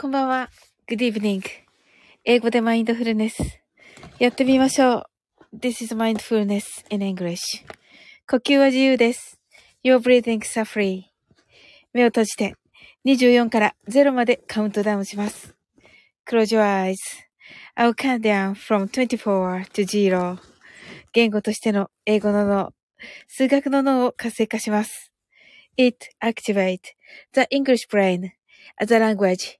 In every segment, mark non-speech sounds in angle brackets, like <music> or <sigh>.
こんばんは。Good evening. 英語でマインドフルネス。やってみましょう。This is mindfulness in English. 呼吸は自由です。Your breathing are free. 目を閉じて24から0までカウントダウンします。Close your eyes. I'll count down from 24 to 0. 言語としての英語の脳、数学の脳を活性化します。It activate the English brain as a language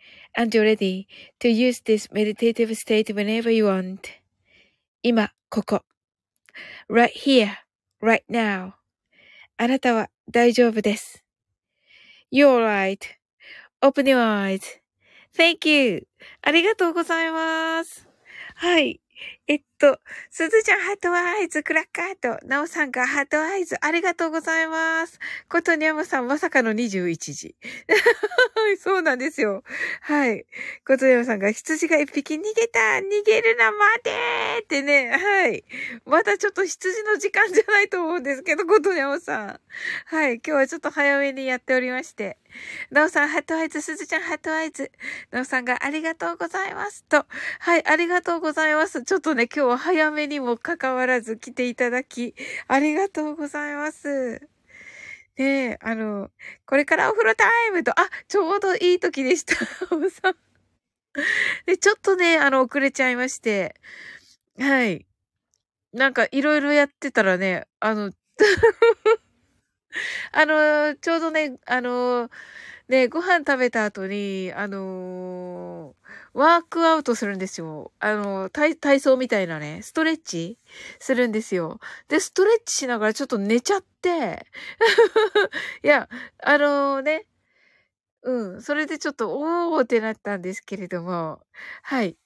And you're ready to use this meditative state whenever you want. 今、ここ。right here, right now. あなたは大丈夫です。You're right.Open your eyes.Thank you. ありがとうございます。はい。 えっと、すずちゃんハートアイズ、クラッカーと、なおさんがハートアイズ、ありがとうございます。ことにゃむさん、まさかの21時。<laughs> そうなんですよ。はい。ことにゃむさんが、羊が一匹逃げた逃げるな、待てーってね、はい。まだちょっと羊の時間じゃないと思うんですけど、ことにゃむさん。はい。今日はちょっと早めにやっておりまして。なおさん、 heart eyes、すずちゃん、 heart eyes。なおさんがありがとうございます。と、はい、ありがとうございます。ちょっとね、今日は早めにもかかわらず来ていただき、ありがとうございます。ねえ、あの、これからお風呂タイムと、あ、ちょうどいい時でした。<laughs> さで、ちょっとね、あの、遅れちゃいまして。はい。なんか、いろいろやってたらね、あの、<laughs> あの、ちょうどね、あの、ね、ご飯食べた後に、あの、ワークアウトするんですよ。あの、体、体操みたいなね、ストレッチするんですよ。で、ストレッチしながらちょっと寝ちゃって、<laughs> いや、あのー、ね、うん、それでちょっと、おーってなったんですけれども、はい。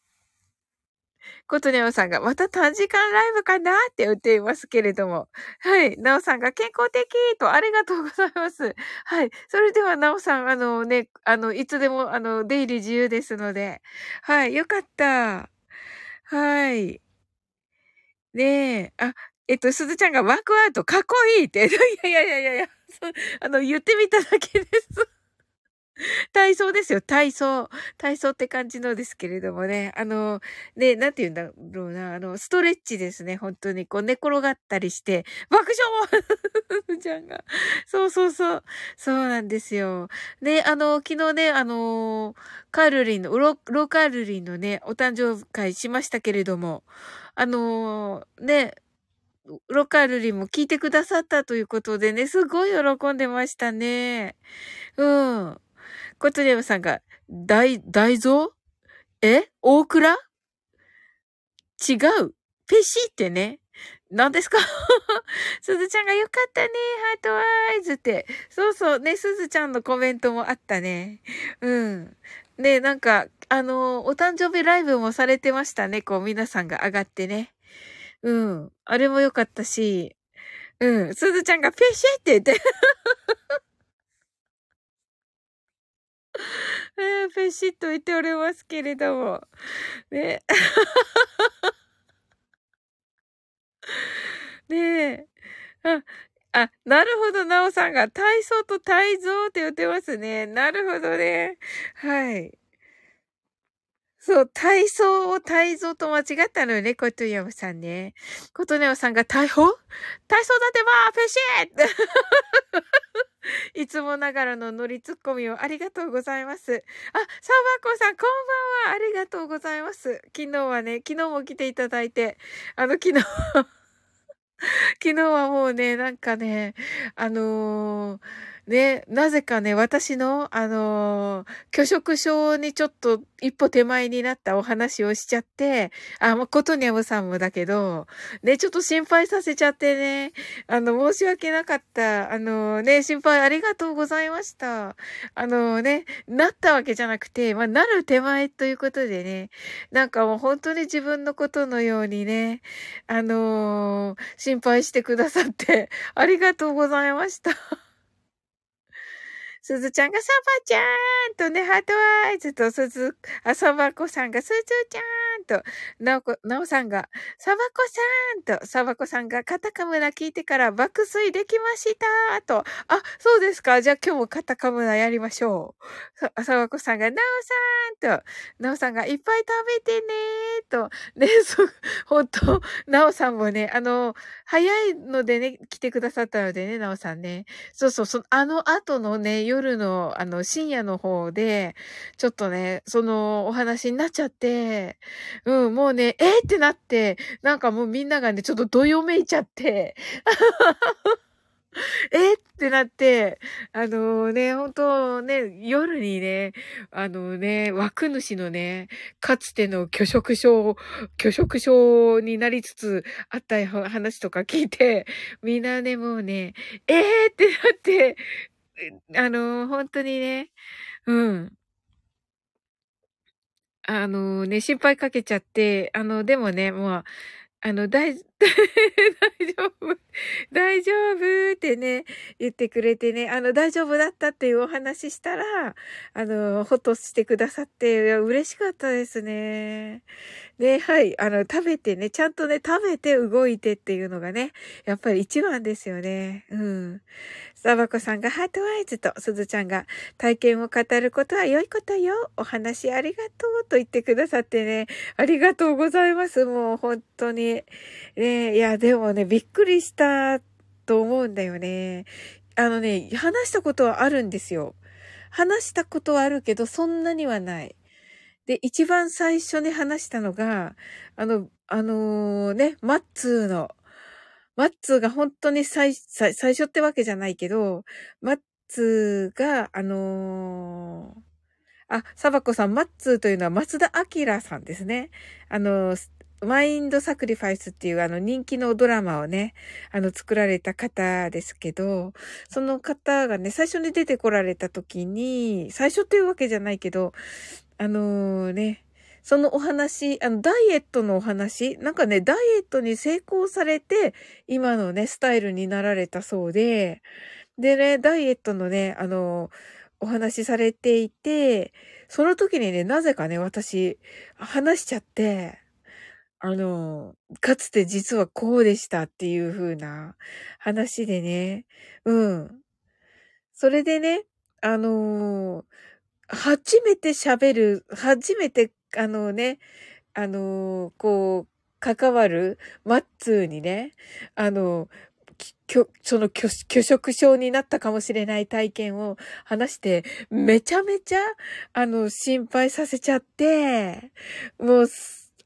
ことにゃおさんが、また短時間ライブかな？って言っていますけれども。はい。なおさんが健康的とありがとうございます。はい。それではなおさん、あのね、あの、いつでも、あの、出入り自由ですので。はい。よかった。はい。ねえ。あ、えっと、すずちゃんがワークアウトかっこいいって。<laughs> いやいやいやいやいや、あの、言ってみただけです。<laughs> 体操ですよ、体操。体操って感じのですけれどもね。あの、ね、なんて言うんだろうな。あの、ストレッチですね。本当に。こう、寝転がったりして、爆笑 <laughs> ちゃんが。そうそうそう。そうなんですよ。で、あの、昨日ね、あの、カールリンの、ロロカールリンのね、お誕生会しましたけれども、あの、ね、ロカルリンも聞いてくださったということでね、すごい喜んでましたね。うん。コトリアムさんが、大、大蔵？え？大倉違う。ペシってね。何ですか？<laughs> すずちゃんがよかったね。ハートアイズって。そうそう。ね、すずちゃんのコメントもあったね。うん。ね、なんか、あの、お誕生日ライブもされてましたね。こう、皆さんが上がってね。うん。あれもよかったし。うん。すずちゃんがペシって言って <laughs> えー、ペシッと言っておりますけれども。ね。<laughs> ねえ。あ、あ、なるほど、なおさんが体操と体操って言ってますね。なるほどね。はい。そう、体操を体操と間違ったのよね、コトヤムさんね。コトネオさんが体操体操だってばーペシー <laughs> いつもながらのノリツッコミをありがとうございます。あ、サバコさん、こんばんは。ありがとうございます。昨日はね、昨日も来ていただいて、あの、昨日 <laughs> 昨日はもうね、なんかね、あのーね、なぜかね、私の、あのー、拒食症にちょっと一歩手前になったお話をしちゃって、あ、まあ、ことにゃむさんもだけど、ね、ちょっと心配させちゃってね、あの、申し訳なかった。あの、ね、心配ありがとうございました。あの、ね、なったわけじゃなくて、まあ、なる手前ということでね、なんかもう本当に自分のことのようにね、あの心配してくださって、ありがとうございました。すずちゃんがサバちゃんとね、ハートアイズとすず、あ、サバコさんがすずちゃん。と、なおこ、なおさんが、サバコさんと、サバコさんがカタカムナ聞いてから爆睡できましたと、あ、そうですか。じゃあ今日もカタカムナやりましょう。サバコさんが、なおさんと、なおさんがいっぱい食べてねと、<laughs> ね、そう、ほんと、なおさんもね、あの、早いのでね、来てくださったのでね、なおさんね。そうそう、そ、あの後のね、夜の、あの、深夜の方で、ちょっとね、そのお話になっちゃって、うん、もうね、え？ー、ってなって、なんかもうみんながね、ちょっとどよめいちゃって、<laughs> え？ってなって、あのね、本当ね、夜にね、あのね、枠主のね、かつての拒食症、拒食症になりつつあった話とか聞いて、みんなね、もうね、え？ーってなって、あの、本当にね、うん。あのね、心配かけちゃって、あの、でもね、もう、あの、大、<laughs> 大丈夫、大丈夫ってね、言ってくれてね、あの、大丈夫だったっていうお話したら、あの、ほっとしてくださって、嬉しかったですね。で、はい、あの、食べてね、ちゃんとね、食べて動いてっていうのがね、やっぱり一番ですよね。うん。サバコさんがハートワイズと、すずちゃんが体験を語ることは良いことよ。お話ありがとうと言ってくださってね、ありがとうございます。もう本当に。ね、いや、でもね、びっくりしたと思うんだよね。あのね、話したことはあるんですよ。話したことはあるけど、そんなにはない。で、一番最初に話したのが、あの、あのー、ね、マッツーの、マッツーが本当に最、最、最初ってわけじゃないけど、マッツーが、あのー、あ、サバコさん、マッツーというのは松田明さんですね。あの、マインドサクリファイスっていうあの人気のドラマをね、あの作られた方ですけど、その方がね、最初に出てこられた時に、最初っていうわけじゃないけど、あのー、ね、そのお話、あの、ダイエットのお話、なんかね、ダイエットに成功されて、今のね、スタイルになられたそうで、でね、ダイエットのね、あの、お話しされていて、その時にね、なぜかね、私、話しちゃって、あの、かつて実はこうでしたっていう風な話でね、うん。それでね、あの初めて喋る、初めて、あのね、あのこう、関わるマッツーにね、あの、その拒食症になったかもしれない体験を話して、めちゃめちゃ、あの、心配させちゃって、もう、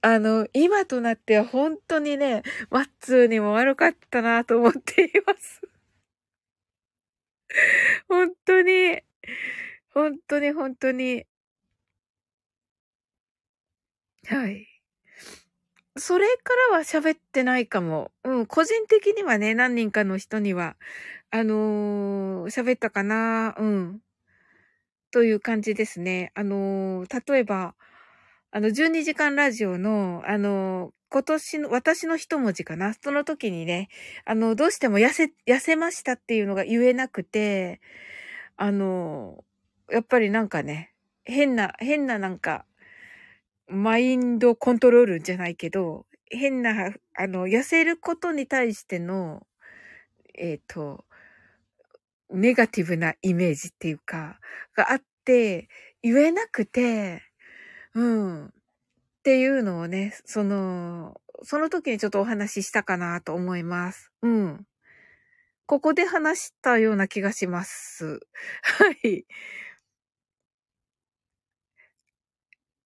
あの、今となっては本当にね、マッツーにも悪かったなと思っています。本当に、本当に本当に。はい。それからは喋ってないかも。うん、個人的にはね、何人かの人には、あのー、喋ったかな、うん。という感じですね。あのー、例えば、あの、12時間ラジオの、あのー、今年の、私の一文字かな。その時にね、あの、どうしても痩せ、痩せましたっていうのが言えなくて、あの、やっぱりなんかね、変な、変ななんか、マインドコントロールじゃないけど、変な、あの、痩せることに対しての、えっ、ー、と、ネガティブなイメージっていうか、があって、言えなくて、うん。っていうのをね、その、その時にちょっとお話ししたかなと思います。うん。ここで話したような気がします。<laughs> はい。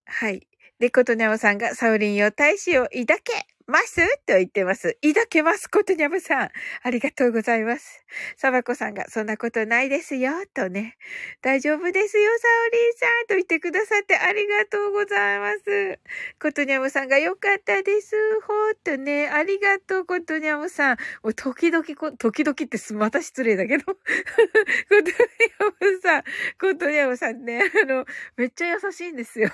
はい。で、ことにゃおさんがサウリンよ大使を抱けます？と言ってます。抱けます、ことにゃむさん。ありがとうございます。サバコさんが、そんなことないですよ、とね。大丈夫ですよ、サオリンさん、と言ってくださってありがとうございます。ことにゃむさんが、よかったです、ほーっとね。ありがとう、ことにゃむさん。もう時々こ、時々ってまた失礼だけど。ことにゃむさん、ことにゃむさんね、あの、めっちゃ優しいんですよ。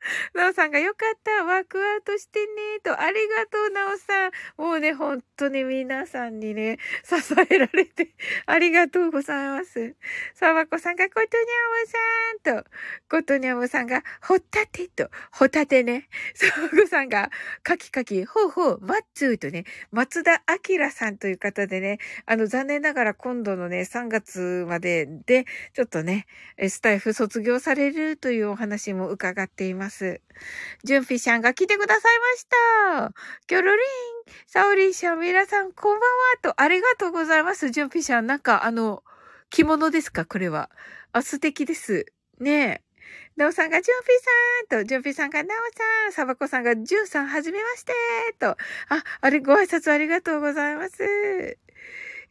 <laughs> なおさんがよかった、ワークアウトしてね、と、ありがとう、なおさん。もうね、本当に皆さんにね、支えられて、<laughs> ありがとうございます。さわこさんが、ことにゃむさん、と、ことにゃむさんが、ほったて、と、ほたてね。さわこさんが、かきかき、ほうほう、マッツーとね、松田明さんという方でね、あの、残念ながら今度のね、3月までで、ちょっとね、スタイフ卒業されるというお話も伺っています。ます。ジュンピシャンが来てくださいました。キョロリン、サオリーシャン、皆さんこんばんはと、ありがとうございます。ジュンピシャン、なんかあの、着物ですかこれは。あ、素敵です。ねえ。なおさんが、ジュンピさんと、ジュンピさんが、なおさん、サバコさんが、ジュンさん、はじめましてと、あ、あれ、ご挨拶ありがとうございます。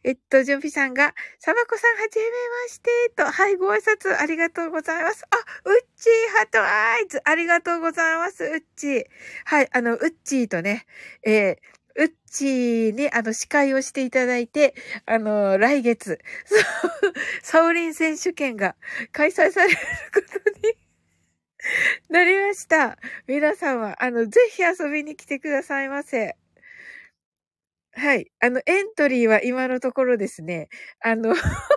えっと、ジョンピさんが、サバコさんはじめまして、と、はい、ご挨拶ありがとうございます。あ、ウッチー、ハートアイズ、ありがとうございます、ウッチー。はい、あの、ウッチーとね、えー、ウッチーに、あの、司会をしていただいて、あの、来月、<laughs> サオリン選手権が開催されることに <laughs> なりました。皆さんは、あの、ぜひ遊びに来てくださいませ。はい。あの、エントリーは今のところですね、あの <laughs>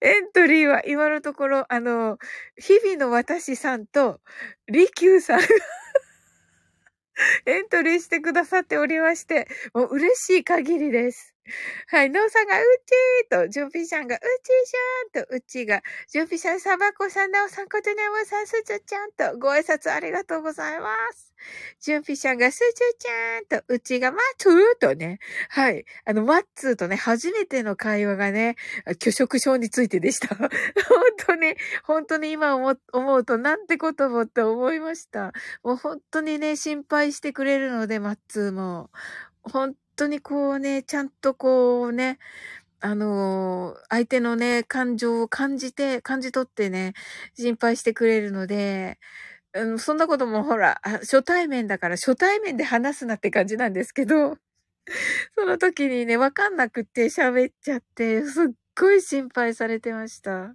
エントリーは今のところ、あの、日々の私さんと、利休さんが <laughs> エントリーしてくださっておりまして、もう嬉しい限りです。<laughs> はい。のうさんがうちーと、じゅんぴさんがうちーしゃーんと、うちが、じゅんぴさん、さばこさん、なおさん、ことねむさん、すずちゃんと、ご挨拶ありがとうございます。じゅんぴさんがすずちゃんと、うちがまつーとね。はい。あの、まっつーとね、初めての会話がね、拒食症についてでした。<laughs> 本当に、本当に今思うと、なんてこともって思いました。もう本当にね、心配してくれるので、まっつーも。本当にこうね、ちゃんとこうね、あのー、相手のね、感情を感じて、感じ取ってね、心配してくれるので、うん、そんなこともほら、初対面だから初対面で話すなって感じなんですけど、<laughs> その時にね、わかんなくて喋っちゃって、すっごい心配されてました。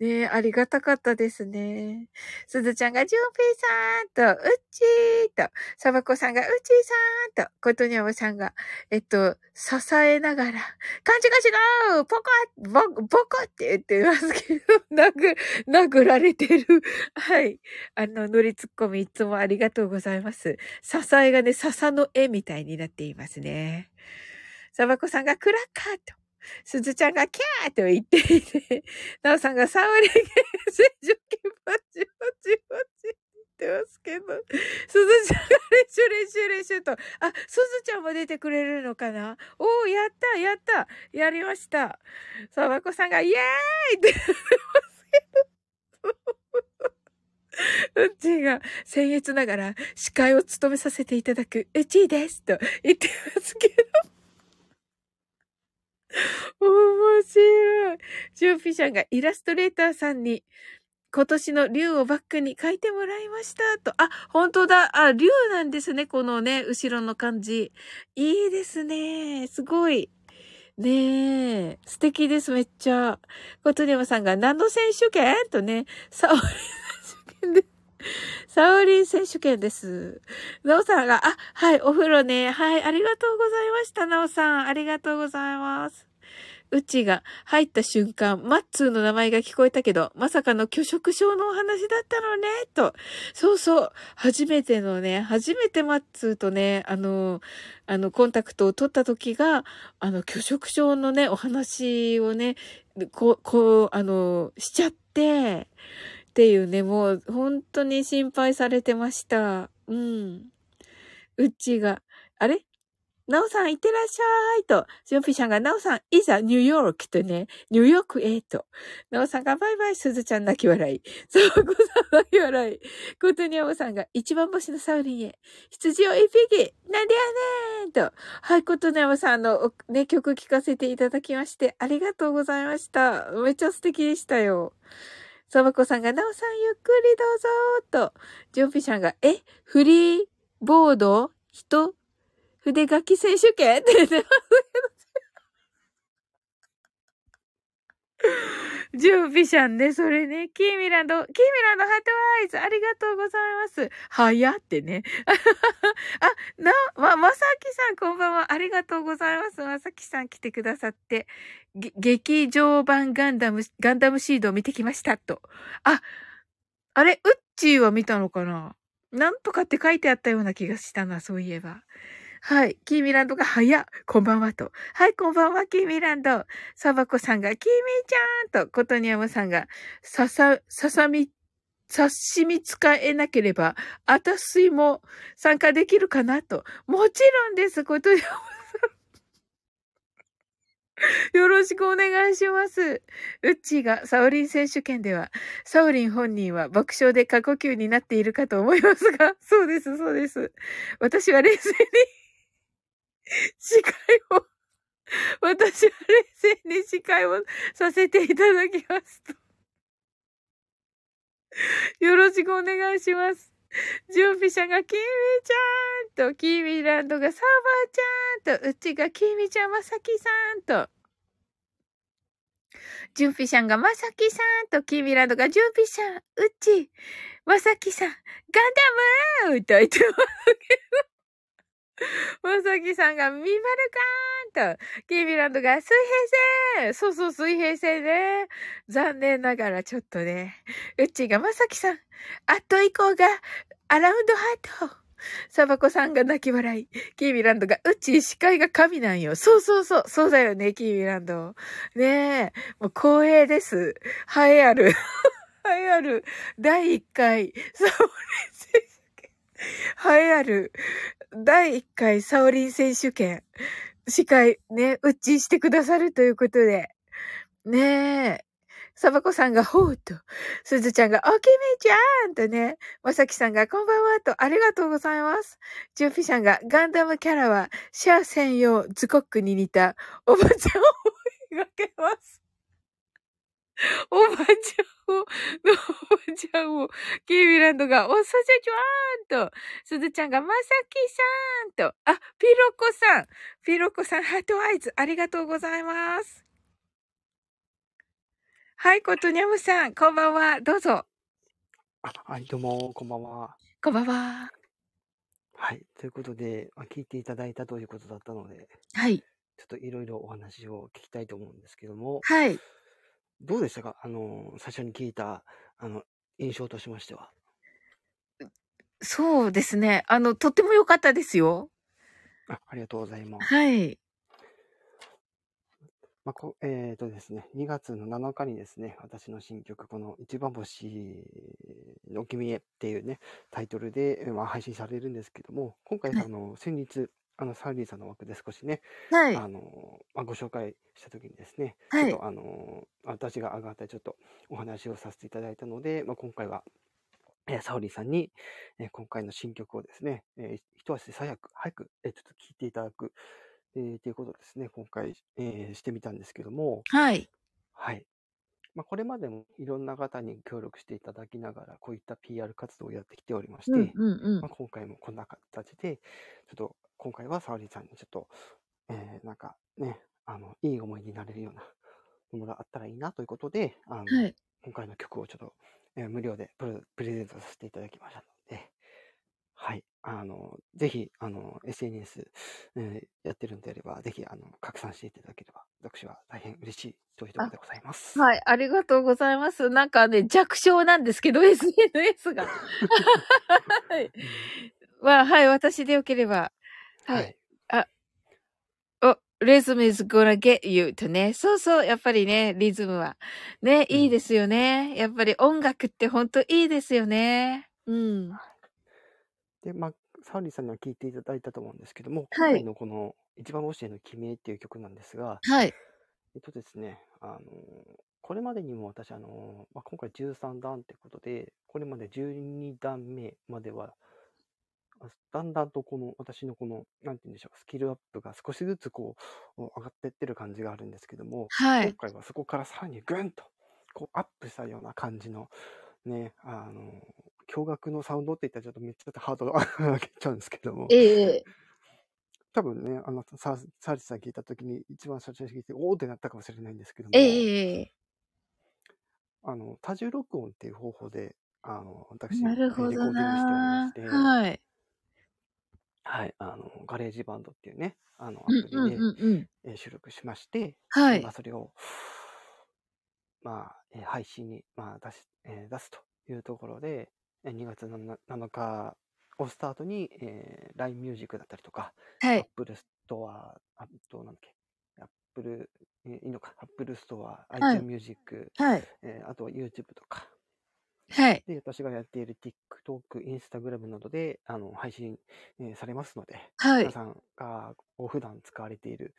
ねえ、ありがたかったですね。すずちゃんが、じゅんぴーさんと、うっちーと、さばこさんが、うっちーさんと、ことにゃむさんが、えっと、支えながら、勘違い違うポコボ、ボコって言ってますけど、<laughs> 殴、殴られてる。はい。あの、乗りツッコミいつもありがとうございます。支えがね、笹の絵みたいになっていますね。さばこさんが、クラッカーと、すずちゃんがキャーと言っていて、なおさんがサウリゲー、成熟系バチバチバチって言ってますけど、すずちゃんが練習練習練習と、あ、すずちゃんも出てくれるのかなおー、やったやったやりましたさばこさんがイエーイって言ってますけど、うちが僭越ながら司会を務めさせていただくうちですと言ってますけど、<laughs> 面白い。ジューピシャンがイラストレーターさんに、今年の竜をバックに書いてもらいました。と。あ、本当だ。あ、竜なんですね。このね、後ろの感じ。いいですね。すごい。ねえ。素敵です、めっちゃ。ことにまさんが何の選手権？とね、サオリ選手権です <laughs> サオリン選手権です。ナオさんが、あ、はい、お風呂ね。はい、ありがとうございました、ナオさん。ありがとうございます。うちが入った瞬間、マッツーの名前が聞こえたけど、まさかの拒食症のお話だったのね、と。そうそう。初めてのね、初めてマッツーとね、あの、あの、コンタクトを取った時が、あの、拒食症のね、お話をね、こう、こう、あの、しちゃって、っていうね、もう本当に心配されてました。うん。うちが、あれ？なおさん、いってらっしゃいと、ジョンピシャンが、なおさん、いざ、ニューヨークとね、ニューヨークへと。なおさんが、バイバイ、すずちゃん泣き笑い。そうこさん泣き笑い。ことにゃおさんが、一番星のサウリンへ、羊を一匹、なんでやねんと。はい、ことにゃおさんの、ね、曲聴かせていただきまして、ありがとうございました。めっちゃ素敵でしたよ。サバコさんが、なおさんゆっくりどうぞと。ジョンピシャンが、え、フリーボード人筆書き選手権って言ってますけど。準備しゃんね、それね。キーミランド、キーミランドハートワイズ、ありがとうございます。早ってね。<laughs> あ、な、ま、まさきさんこんばんは。ありがとうございます。まさきさん来てくださって。劇場版ガンダム、ガンダムシードを見てきましたと。あ、あれ、ウッチーは見たのかな？なんとかって書いてあったような気がしたな、そういえば。はい。キーミランドが早っ。こんばんはと。はい、こんばんは、キーミランド。サバコさんが、キーミーちゃんと、コトニヤマさんが、ささ、ささみ、刺身使えなければ、あたすいも参加できるかなと。もちろんです、コトニヤマさん。<laughs> よろしくお願いします。うっちーがサオリン選手権では、サオリン本人は爆笑で過呼吸になっているかと思いますが、<laughs> そうです、そうです。私は冷静に <laughs> 司会を、私は冷静に司会をさせていただきますと。よろしくお願いします。準備者がキミちゃんと、キミランドがサーバーちゃんと、うちがキミちゃんまさきさんと、準備者がまさきさんと、キミランドが準備者、うち、まさきさん、ガンダムーと言ってますけど。まさきさんが、ミバルカーンと、キービランドが、水平線そうそう、水平線ね。残念ながらちょっとね。うちが、まさきさん、あと以降が、アラウンドハート。サバコさんが泣き笑い。キーミランドが、うち視界が神なんよ。そうそうそう。そうだよね、キーミランド。ねえ。もう光栄です。栄えある。<laughs> 栄えある。第1回、サオリン選手権。栄えある。第1回、サオリン選手権。司会、ね、うっちしてくださるということで。ねえ。サバコさんがほうと、すずちゃんがおきみちゃんとね、まさきさんがこんばんはとありがとうございます。ジュンピさんがガンダムキャラはシャア専用ズコックに似たおばちゃんを描けます。おばちゃんを、おばちゃんを、キーミランドが、おさせちゃんと、すずちゃんが、まさきさんと、あ、ピロコさん、ピロコさん、ハートアイズ、ありがとうございます。はい、ことにゃむさん、こんばんは。どうぞ。あ、はい、どうも、こんばんは。こんばんは。はい、ということで、まあ、聞いていただいたということだったので、はい。ちょっといろいろお話を聞きたいと思うんですけども、はい。どうでしたか？あの、最初に聞いた、あの、印象としましては。そうですね。あの、とっても良かったですよ。あありがとうございます。はい。まあ、こえっ、ー、とですね、2月の7日にですね、私の新曲、この一番星の君へっていうね、タイトルで、まあ、配信されるんですけども、今回、あの、先日、あの、サーリーさんの枠で少しね、はい。あの、まあ、ご紹介したときにですね、はい、ちょっとあの、私が上がってちょっとお話をさせていただいたので、まあ、今回は、えー、サオリーさんに、えー、今回の新曲をですね、えー、一足早く、早く、えー、ちょっと聴いていただく、えー、ということですね、今回、えー、してみたんですけども、はい。はい。まあ、これまでもいろんな方に協力していただきながら、こういった PR 活動をやってきておりまして、うんうんうん、まあ、今回もこんな形で、ちょっと今回は沙織さんにちょっと、えー、なんかね、あの、いい思いになれるような <laughs> ものがあったらいいなということで、あの、はい、今回の曲をちょっと、えー、無料でプレゼントさせていただきましたので、はい。あの、ぜひ、あの、SNS、えー、やってるんであれば、ぜひ、あの、拡散していただければ、私は大変嬉しいというところでございます。はい、ありがとうございます。なんかね、弱小なんですけど、SNS が。<laughs> <laughs> はい。まあ、はい、私でよければ。はい。はい、あ、お、リズム is gonna get you とね。そうそう、やっぱりね、リズムは。ね、いいですよね。うん、やっぱり音楽って本当いいですよね。うん。で、まあ、サウリーさんには聞いていただいたと思うんですけども、今回のこの一番星への決めっていう曲なんですが、はい。えっとですね、あの、これまでにも私、あの、まあ、今回13段ってことで、これまで12段目までは、だんだんとこの私のこの、なんて言うんでしょう、スキルアップが少しずつこう、上がっていってる感じがあるんですけども、はい。今回はそこからさらにぐんと、こう、アップしたような感じの、ね、あの、驚愕のサウンドって言ったらちょっとめっちゃハードル上げちゃうんですけども。ええ多分ね、あの、ササーチさん聞いたときに一番最初に聞いて、おおってなったかもしれないんですけども。ええあの、多重録音っていう方法で、あの、私、なるほどレコーディングしておりまして、はい。はい、あの、 GarageBand っていうね、あの、アプリで、うんうんうん、収録しまして、はい。まあ、それを、<sighs> まあ、えー、配信に、まあ、出し、えー、出すというところで、2月7日をスタートに、えー、LINE ミュージックだったりとか、はい。Apple Store、あと、なんだっけ、Apple、えー、いいのか、Apple Store、iTunes Music、はい。えー、あとは YouTube とか、はい。で、私がやっている TikTok、Instagram などで、あの、配信、えー、されますので、はい。皆さんが、普段使われている、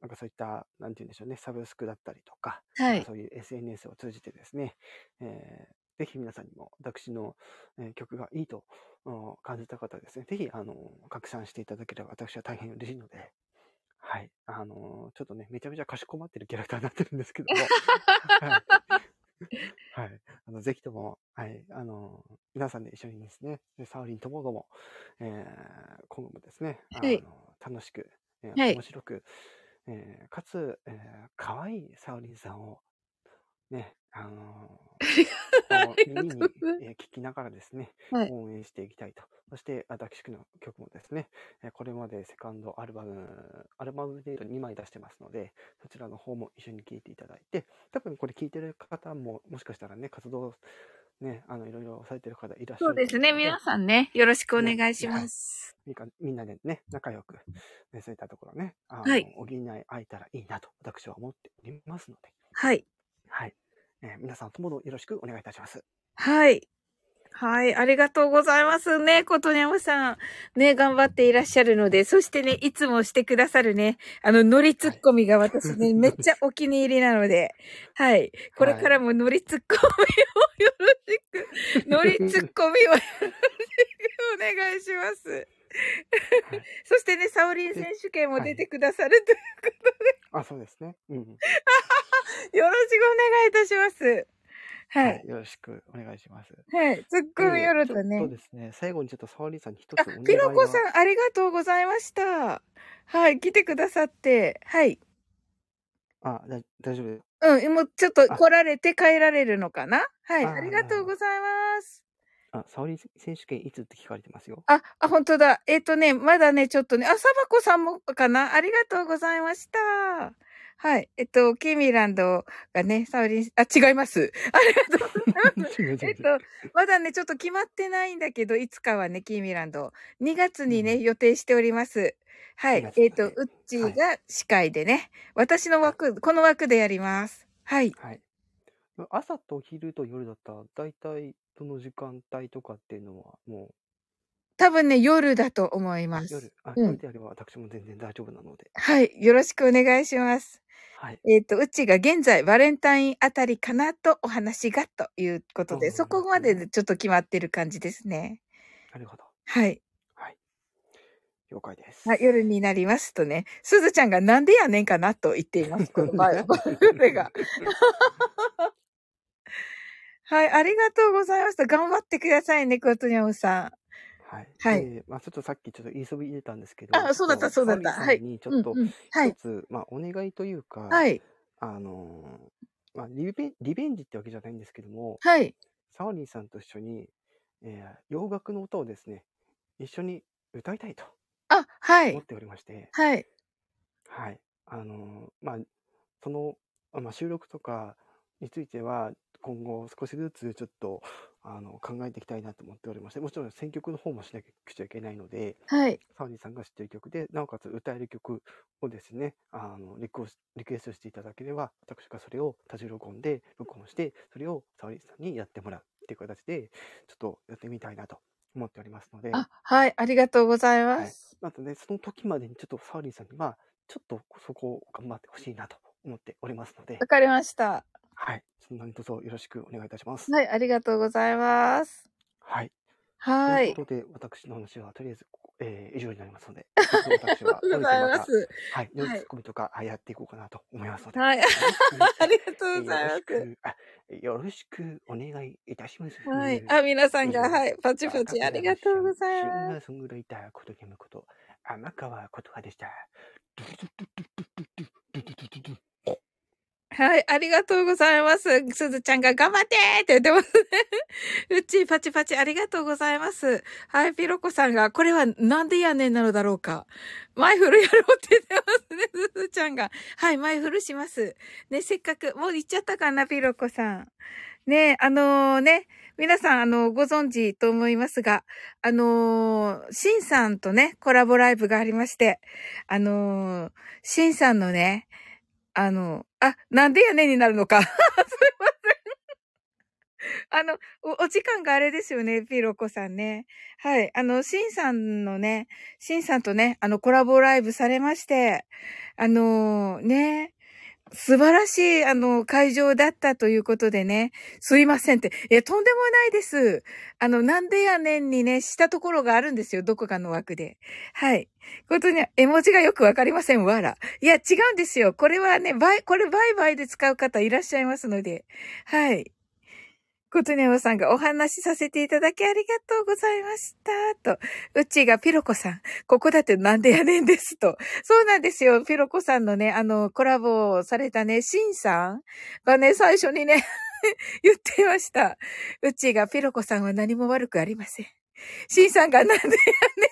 なんかそういった、なんて言うんでしょうね、サブスクだったりとか、はい。そういう SNS を通じてですね、えー、ぜひ皆さんにも私の、え曲がいいと感じた方はですね、ぜひ、あの、拡散していただければ私は大変嬉しいので、はい。あの、ちょっとね、めちゃめちゃかしこまってるキャラクターになってるんですけども、はい。<laughs> はい。あの、ぜひとも、はい。あの、皆さんで一緒にですね、サウリンともども、えー、今後もですね、あの、楽しく、えー、面白く、えー、かつ、えー、可愛いサウリンさんをね、あのー、<laughs> 耳に、えー、聞きながらですね、はい、応援していきたいと。そして、私の曲もですね、えー、これまでセカンドアルバム、アルバムデート2枚出してますので、そちらの方も一緒に聴いていただいて、多分これ聴いてる方も、もしかしたらね、活動ね、あの、いろいろされてる方いらっしゃるそうですね。皆さんね、よろしくお願いします。みかみんなでね、仲良く、ね、そういったところね、あの、はい補い合えたらいいなと、私は思っておりますので、はい。はい。えー皆さんともどよろしくお願いいたします。はい。はい。ありがとうございますね。ことにゃむさん。ね、頑張っていらっしゃるので、そしてね、いつもしてくださるね、あの、ノリツッコミが私ね、めっちゃお気に入りなので、はい。これからもノリツッコミをよろしく、ノリツッコミをよろしくお願いします。はいそしてね、サオリン選手権も出てくださるというあ、そうですね。うん。<laughs> よろしくお願いいたします。ははいい。。よろしくお願いします。はい。ツッコミよるとねっと。ですね、最後にちょっと沙織さんに一つあお願いが、ピロコさん、ありがとうございました。はい、来てくださって。はい。あ、だ大丈夫。うん、もうちょっとあ来られて帰られるのかな？はい、ありがとうございます。あ、沙織選手権いつって聞かれてますよ。あ、あ、本当だ。えっ、とね、まだね、ちょっとね、あ、サバコさんもかな？ありがとうございました。はい。えっと、キーミランドがね、サウリン、あ、違います。ありがとうございます。<laughs> えっと、まだね、ちょっと決まってないんだけど、いつかはね、キーミランド、2月にね、うん予定しております。は2い。月えっと、ウッチーが司会でね、私の枠、この枠でやります。はい。はい。朝と昼と夜だったら、だいたいどの時間帯とかっていうのは、も多分ね、夜だと思いまう、す。夜、あ、うん夜であれば私も全然大丈夫なので。はい。よろしくお願いします。はい。えっ、と、うちが現在バレンタインあたりかなとお話がということで、うんそこまででちょっと決まってる感じですね。なるほど。はい。はい。了解です。はい、夜になりますとね、すずちゃんがなんでやねんかなと言っています。この前これが。<laughs> はい、ありがとうございました。頑張ってくださいね、コトニャオさはい。はいでまあちょっとさっきちょっと言いそび入れたんですけん。ど、あ、そうだった、そうだった。はい。にちうんょっと。一つ、まあお願いというか、はい。あのーまあリベン、リベンジってわけじゃないんですけども、はい。サオリンさんと一緒に、えー洋楽の歌をですね、一緒に歌いたいとあ、はい。思っておりまして、はい。はい。あのーまあ、その、あまあ、収録とかについては、今後少しずつちょっと、あの、考えていきたいなと思っておりまして、もちろん選曲の方もしなくちゃいけないので、はい。サオリンさんが知っている曲で、なおかつ歌える曲をですね、あの、リクリクエストしていただければ、私がそれを多重録音で録音して、それをサオリンさんにやってもらうっていう形で、ちょっとやってみたいなと思っておりますので、あ、はい。ありがとうございまはいす。。またね、その時までにちょっとサオリンさんには、ちょっとそこを頑張ってほしいなと思っておりますのでわ、かりました。はい。そんなにどうぞよろしくお願いいたします。はい。ありがとうございます。はい。はい。ということで、私の話はとりあえず、えー以上になりますので、私は、<laughs> ありがとうございます。たはい。はいノイズコミとか、あやっていこうかなと思いますので、はい。<laughs> ありがとうございます。よろしく、お願いいたします。はい。あ、皆さんが、うんはい。パチパチありがとうございシンます。ガーソングライターことにむこと、天川ことはでした。はい。ありがとうございます。すずちゃんが頑張ってって言ってますね。うちパチパチありがとうございます。はい。ピロコさんが、これはなんでやねんなのだろうか。マイフルやろうって言ってますね。すずちゃんが。はい。マイフルします。ね、せっかく、もう言っちゃったかな、ピロコさん。ね、あのね、皆さん、あの、ご存知と思いますが、あのー、シンさんとね、コラボライブがありまして、あのー、シンさんのね、あの、あ、なんでやねんになるのか。<laughs> すいません。あの、お、お時間があれですよね、ピロコさんね。はい。あの、シンさんのね、シンさんとね、あの、コラボライブされまして、あのね、素晴らしい、あの、会場だったということでね、すいませんって。いや、とんでもないです。あの、なんでやねんにね、したところがあるんですよ、どこかの枠で。はい。ことに、絵文字がよくわかりません、わら。いや、違うんですよ。これはね、バイ、これバイバイで使う方いらっしゃいますので。はい。ことにゃおさんがお話しさせていただきありがとうございました。と。うちがピロコさん。ここだってなんでやねんです。と。そうなんですよ。ピロコさんのね、あの、コラボされたね、シンさんがね、最初にね、<laughs> 言ってました。うちがピロコさんは何も悪くありません。シンさんがなんでやね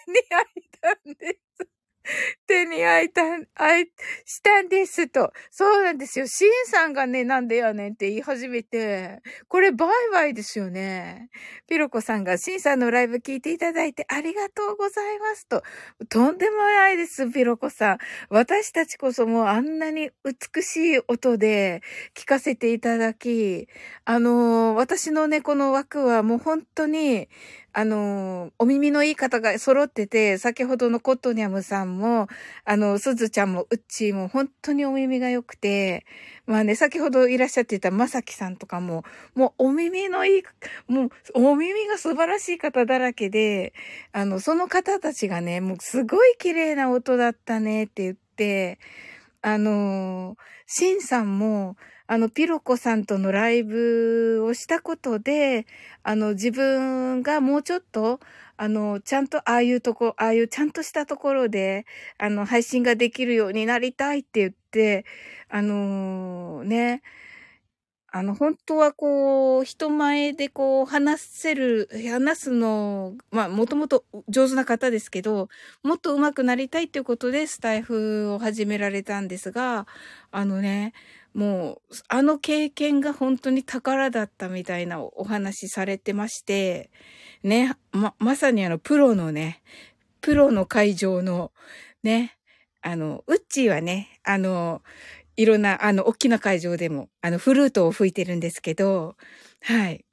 んに会いたんです。ってけに会いた、会い、したんですと。そうなんですよ。シンさんがね、なんでやねんって言い始めて、これバイバイですよね。ピロコさんがシンさんのライブ聞いていただいてありがとうございますと。とんでもないです、ピロコさん。私たちこそもうあんなに美しい音で聞かせていただき、あのー、私のね、この枠はもう本当に、あの、お耳のいい方が揃ってて、先ほどのコットニャムさんも、あの、すずちゃんもうっちーも本当にお耳が良くて、まあね、先ほどいらっしゃっていたまさきさんとかも、もうお耳のいい、もうお耳が素晴らしい方だらけで、あの、その方たちがね、もうすごい綺麗な音だったねって言って、あの、シンさんも、あの、ピロコさんとのライブをしたことで、あの、自分がもうちょっと、あの、ちゃんとああいうとこ、ああいうちゃんとしたところで、あの、配信ができるようになりたいって言って、あのー、ね、あの、本当はこう、人前でこう、話せる、話すの、まあ、もともと上手な方ですけど、もっと上手くなりたいっていうことでスタイフを始められたんですが、あのね、もう、あの経験が本当に宝だったみたいなお話されてまして、ね、ま、まさにあの、プロのね、プロの会場の、ね、あの、ウッチーはね、あの、いろんな、あの、大きな会場でも、あの、フルートを吹いてるんですけど、はい。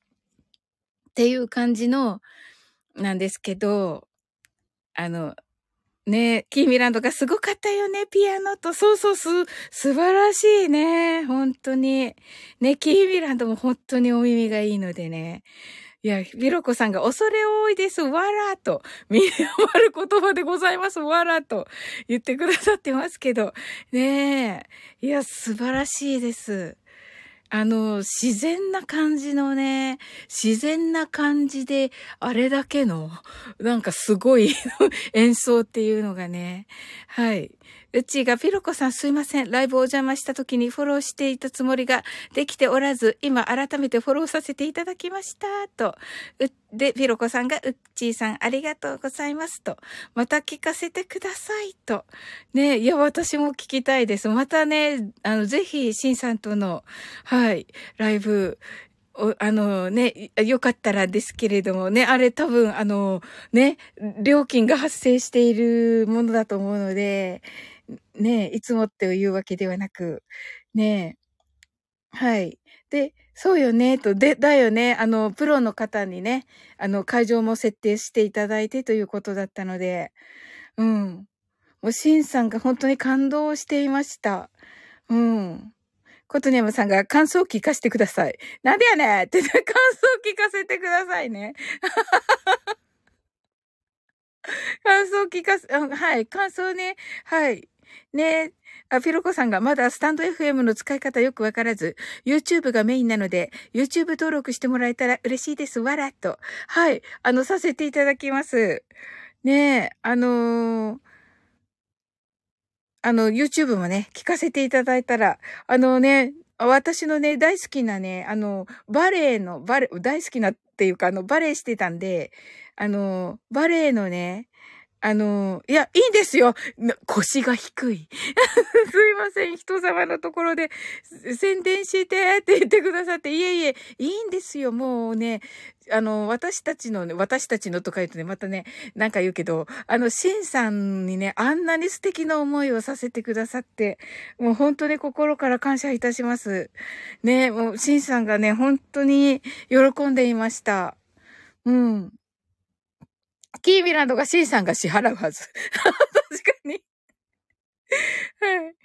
っていう感じの、なんですけど、あの、ねキーミランドがすごかったよね、ピアノと。そうそう、す、素晴らしいね。本当に。ね、キーミランドも本当にお耳がいいのでね。いや、ビロコさんが恐れ多いです。わらと。見余る言葉でございます。わらと言ってくださってますけど。ねえ。いや、素晴らしいです。あの、自然な感じのね、自然な感じで、あれだけの、なんかすごい <laughs> 演奏っていうのがね、はい。うちがピロコさんすいません。ライブお邪魔した時にフォローしていたつもりができておらず、今改めてフォローさせていただきました。と。で、ピロコさんがうっちーさんありがとうございます。と。また聞かせてください。と。ね、いや、私も聞きたいです。またね、あの、ぜひ、シンさんとの、はい、ライブ、お、あのね、よかったらですけれどもね、あれ多分、あの、ね、料金が発生しているものだと思うので、ねいつもっていうわけではなく、ねえはい。で、そうよね、と、で、だよね、あの、プロの方にね、あの、会場も設定していただいてということだったので、うん。もう、シンさんが本当に感動していました。うん。コトニャムさんが感想を聞かせてください。なんでやねんって、感想を聞かせてくださいね。<laughs> 感想を聞かせ、はい、感想ね、はい。ねえあ、ピロコさんがまだスタンド FM の使い方よくわからず、YouTube がメインなので、YouTube 登録してもらえたら嬉しいです。わらっと。はい。あの、させていただきます。ねえ、あのー、あの、YouTube もね、聞かせていただいたら、あのね、私のね、大好きなね、あの、バレエの、バレ、大好きなっていうか、あの、バレエしてたんで、あの、バレエのね、あの、いや、いいんですよ。腰が低い。<laughs> すいません。人様のところで宣伝してって言ってくださって、いえいえ、いいんですよ。もうね、あの、私たちのね、私たちのとか言うとね、またね、なんか言うけど、あの、シンさんにね、あんなに素敵な思いをさせてくださって、もう本当に心から感謝いたします。ね、もう、シンさんがね、本当に喜んでいました。うん。キーミランドが C さんが支払うはず。<laughs> 確かに。はい。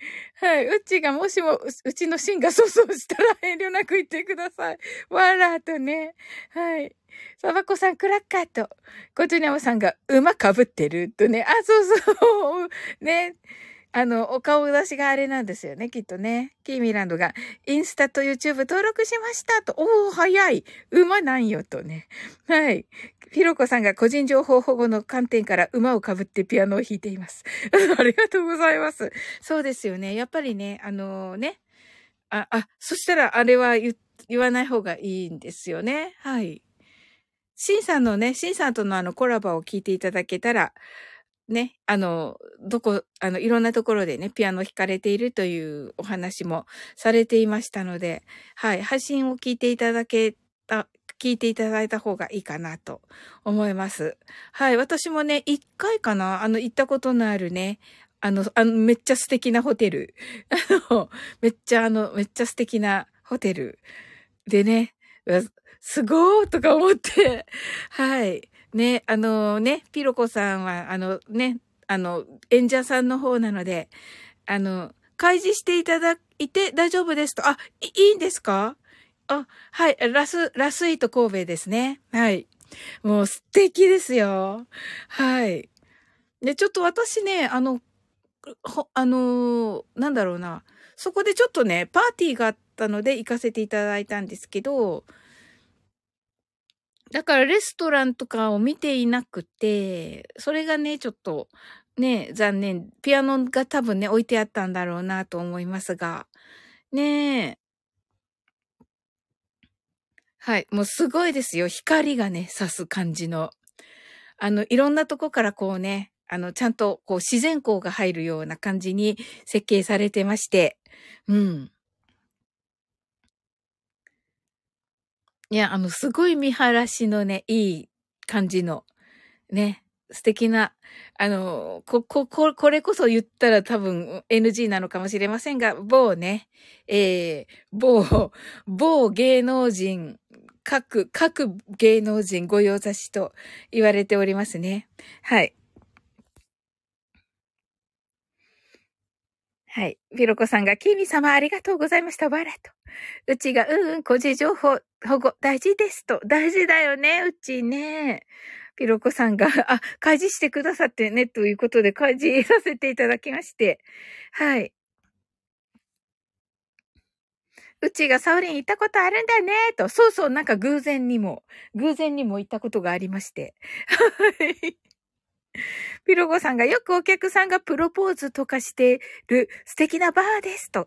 はい。うちがもしも、うちのシンが粗相したら遠慮なく言ってください。わらとね。はい。サバコさん、クラッカーと。コチュニャムさんが馬かぶってるとね。あ、そうそう。ね。あの、お顔出しがあれなんですよね、きっとね。キーミランドが、インスタと YouTube 登録しましたと。おー、早い。馬なんよとね。はい。ひろこさんが個人情報保護の観点から馬をかぶってピアノを弾いています。<laughs> ありがとうございます。そうですよね。やっぱりね、あのー、ね。あ、あ、そしたらあれは言言わない方がいいんですよね。はい。シンさんのね、シンさんとのあのコラボを聞いていただけたら、ね、あの、どこ、あの、いろんなところでね、ピアノ弾かれているというお話もされていましたので、はい、配信を聞いていただけ、聞いていただいた方がいいかなと思います。はい、私もね、一回かな、あの、行ったことのあるね、あの、あの、めっちゃ素敵なホテル。<laughs> あの、めっちゃあの、めっちゃ素敵なホテルでね、すごーとか思って、<laughs> はい。ね、あのね、ピロコさんは、あのね、あの、演者さんの方なので、あの、開示していただいて大丈夫ですと。あ、いいんですか？あ、はい、ラス、ラスイート神戸ですね。はい。もう素敵ですよ。はい。で、ちょっと私ね、あの、ほ、あのなんだろうな。そこでちょっとね、パーティーがあったので行かせていただいたんですけど、だからレストランとかを見ていなくて、それがね、ちょっとね、残念。ピアノが多分ね、置いてあったんだろうなと思いますが。ねえ。はい。もうすごいですよ。光がね、差す感じの。あの、いろんなとこからこうね、あの、ちゃんとこう自然光が入るような感じに設計されてまして。うん。いや、あの、すごい見晴らしのね、いい感じの、ね、素敵な、あの、こ、こ、こ、これこそ言ったら多分 NG なのかもしれませんが、某ね、えー、某、某芸能人、各、各芸能人御用差しと言われておりますね。はい。はい。ピロコさんが、キーミ様ありがとうございました。わらと。うちが、うんうん、個人情報保護大事ですと。大事だよね、うちね。ピロコさんが、あ、開示してくださってね、ということで開示させていただきまして。はい。うちがサウリン行ったことあるんだね、と。そうそう、なんか偶然にも、偶然にも行ったことがありまして。はい。ピロゴさんがよくお客さんがプロポーズとかしてる素敵なバーですと。あ、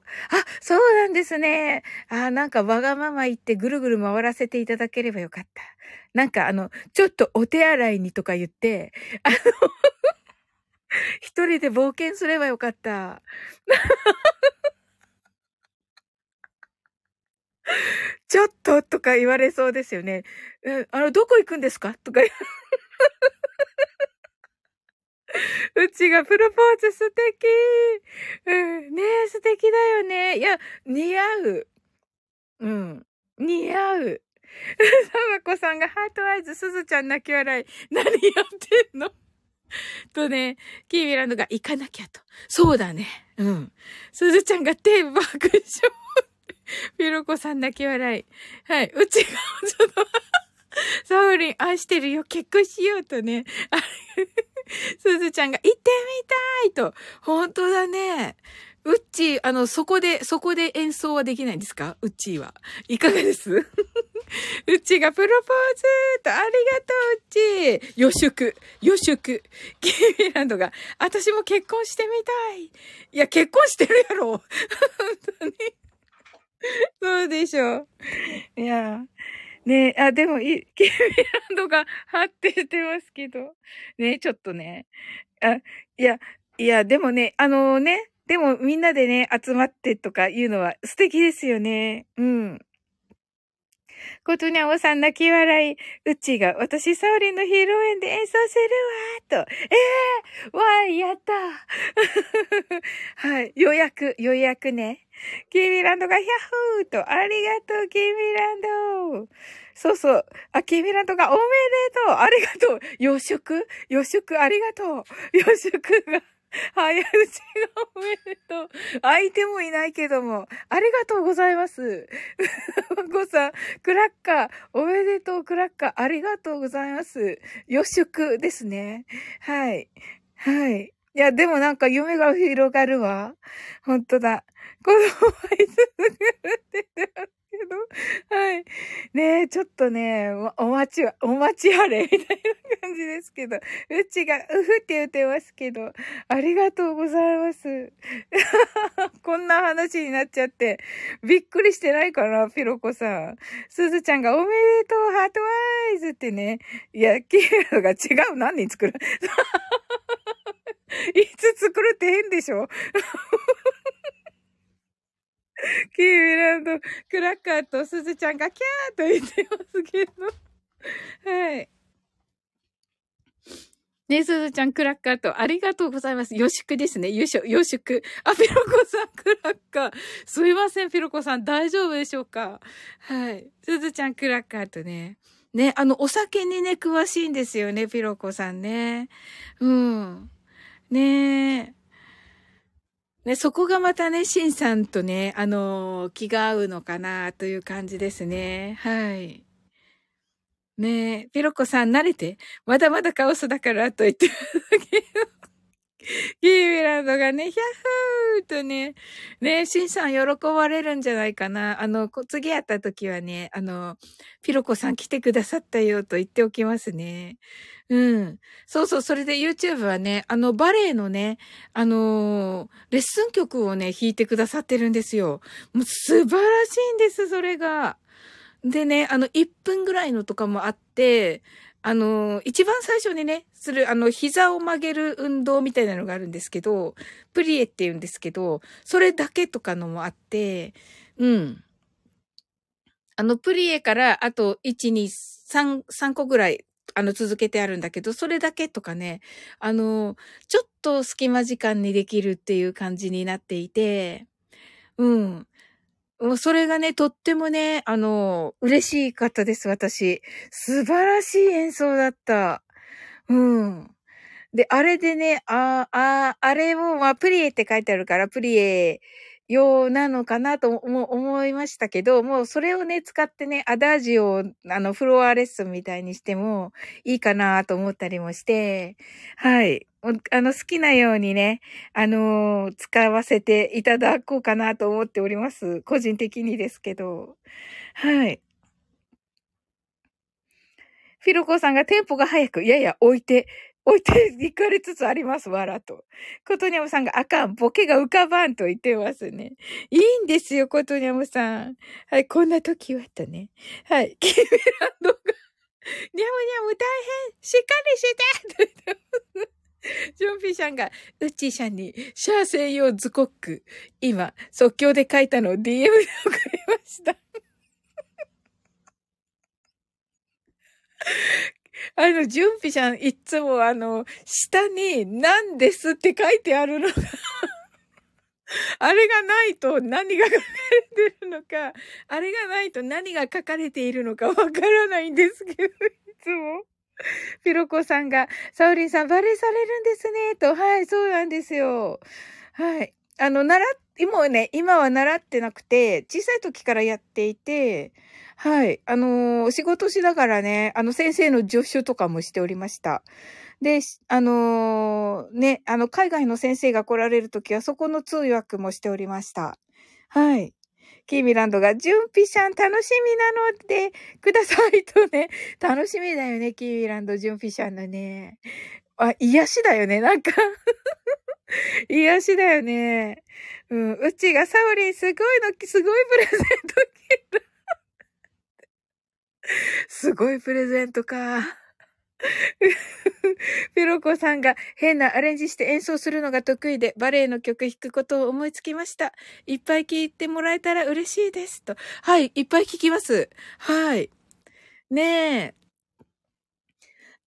そうなんですね。あ、なんかわがまま言ってぐるぐる回らせていただければよかった。なんかあの、ちょっとお手洗いにとか言って、あの <laughs> 一人で冒険すればよかった。<laughs> ちょっととか言われそうですよね。あの、どこ行くんですか？とか。<laughs> うちがプロポーズ素敵。うん、ねえ、素敵だよね。いや、似合う。うん。似合う。さまこさんがハートアイズ、すずちゃん泣き笑い。何やってんの？とね、キーミランドが行かなきゃと。そうだね。うん。すずちゃんが手爆笑。<laughs> ピロコさん泣き笑い。はい。うちが、ちょっと、<laughs> サウリン愛してるよ。結婚しようとね。<laughs> すずちゃんが行ってみたいと。本当だね。うっちー、あの、そこで、そこで演奏はできないんですか？うっちーは。いかがです？うっちーがプロポーズと、ありがとう、うっちー。予祝、予祝。キーミランドが、私も結婚してみたい。いや、結婚してるやろ。本当に。<laughs> そうでしょう。いや。ねあ、でもい、キーミランドが発展してますけど。ねちょっとね。あ、いや、いや、でもね、あのね、でもみんなでね、集まってとかいうのは素敵ですよね。うん。ことにゃおさん泣き笑い。うちが、私、サオリンの披露宴で演奏するわと。ええー、わーい、やった <laughs> はい。予約、予約ね。キーミランドがヒャッホーと、ありがとう、キーミランド。そうそう。あ、キーミランドがおめでとう。ありがとう。予祝予祝ありがとう。予祝が。<laughs> 早打ちがおめでとう。相手もいないけども、ありがとうございます。ごさん、クラッカー、おめでとう、クラッカー、ありがとうございます。予祝ですね。はい。はい。いや、でもなんか夢が広がるわ。ほんとだ。子供はいつって言ってますけど。はい。ねえ、ちょっとね、お待ちは、お待ちあれみたいな感じですけど。うちが、うふって言ってますけど。ありがとうございます。<laughs> こんな話になっちゃって。びっくりしてないかな、ピロコさん。すずちゃんがおめでとう、ハートワーイズってね。いや、キールが違う。何人作る？<laughs> 5つ作るって変でしょ？<laughs> キーミランド、クラッカーとすずちゃんがキャーと言ってますけど。はい。ねすずちゃん、クラッカーと、ありがとうございます。よしくですね。よしょ、よしく。あ、ピロコさん、クラッカー。すいません、ピロコさん、大丈夫でしょうか？はい。すずちゃん、クラッカーとね。ね、あの、お酒にね、詳しいんですよね、ピロコさんね。うん。ねえね、そこがまたね、シンさんとね、あのー、気が合うのかな、という感じですね。はい。ねえ、ピロコさん慣れて、まだまだカオスだからと言ってるだけ <laughs> キーミランドがね、ヒャッフーとね、ね、シンさん喜ばれるんじゃないかな。あの、次会った時はね、あの、ピロコさん来てくださったよと言っておきますね。うん。そうそう、それで YouTube はね、あの、バレエのね、あのー、レッスン曲をね、弾いてくださってるんですよ。もう素晴らしいんです、それが。でね、あの、1分ぐらいのとかもあって、あの、一番最初にね、する、あの、膝を曲げる運動みたいなのがあるんですけど、プリエって言うんですけど、それだけとかのもあって、うん。あの、プリエから、あと、1、2、3、3個ぐらい、あの、続けてあるんだけど、それだけとかね、あの、ちょっと隙間時間にできるっていう感じになっていて、うん。もうそれがね、とってもね、あの、嬉しかったです、私。素晴らしい演奏だった。うん。で、あれでね、ああ、あれも、まあ、プリエって書いてあるから、プリエようなのかなと思いましたけど、もうそれをね、使ってね、アダージを、あの、フロアレッスンみたいにしてもいいかなと思ったりもして、はい。あの、好きなようにね、あのー、使わせていただこうかなと思っております。個人的にですけど。はい。フィロコさんがテンポが速く、やや置いて、置いて行かれつつあります、わらと。コトニャムさんがあかん、ボケが浮かばんと言ってますね。いいんですよ、コトニャムさん。はい、こんな時はとね。はい、キーメランドが、ニャムニャム大変、しっかりしてと言ってます。ジョンピーさんが、ウッチーさんに、シャー専用ズコック、今、即興で書いたのを DM で送りました。あの、準備じゃん、いつもあの、下に何ですって書いてあるのが <laughs> あれがないと何が書かれてるのか、あれがないと何が書かれているのかわからないんですけど、いつも。ピロコさんが、サウリンさんバレーされるんですね、と。はい、そうなんですよ。はい。あの、習っ、今ね、今は習ってなくて、小さい時からやっていて、はい。あの、仕事しながらね、あの、先生の助手とかもしておりました。で、あの、ね、あの、海外の先生が来られるときは、そこの通訳もしておりました。はい。キーミランドが、準備シャン楽しみなので、くださいとね、楽しみだよね、キーミランド、準備シャンのね。あ、癒しだよね、なんか <laughs> 癒しだよね。うん、うちがサオリンすごいの、すごいプレゼント来た。<laughs> すごいプレゼントか。<laughs> ピロコさんが変なアレンジして演奏するのが得意でバレエの曲弾くことを思いつきました。いっぱい聴いてもらえたら嬉しいです。と。はい、いっぱい聴きます。はい。ねえ。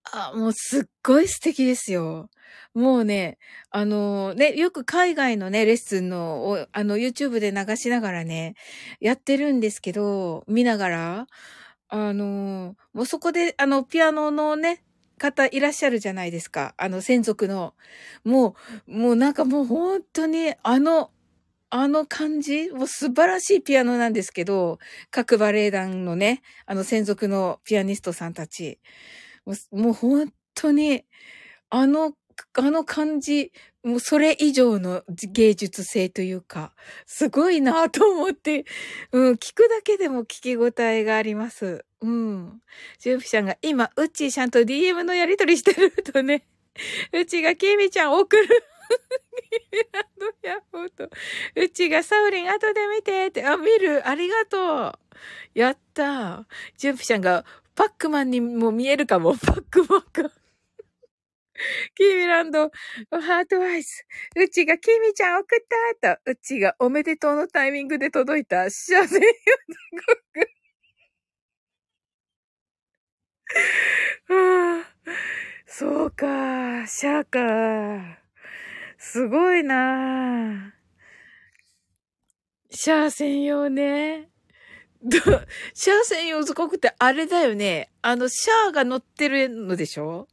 あ、もうすっごい素敵ですよ。もうね、あのね、よく海外のね、レッスンのを、あの、YouTube で流しながらね、やってるんですけど、見ながら、あの、もうそこで、あの、ピアノのね、方いらっしゃるじゃないですか。あの、専属の。もう、もうなんかもう本当に、あの、あの感じ？もう素晴らしいピアノなんですけど、各バレエ団のね、あの専属のピアニストさんたち。もうもう本当に、あの、あの感じ、もうそれ以上の芸術性というか、すごいなと思って、うん、聞くだけでも聞き応えがあります。うん。ジュンピちゃんが今、うっちーちゃんと DM のやりとりしてるとね、<laughs> うちがケミちゃん送る。ヤッホーと。うちがサウリン後で見てって、あ、見る。ありがとう。やったジュンピちゃんがパックマンにも見えるかも。パックマンか。<laughs> キーミランド、ハートワイズ。うちが、キミちゃん送ったと、うちがおめでとうのタイミングで届いた、幸せよ、<laughs> はあ、そうか、シャーか。すごいなシャー専用ね。シャー専用ズコクってあれだよね。あの、シャーが乗ってるのでしょ？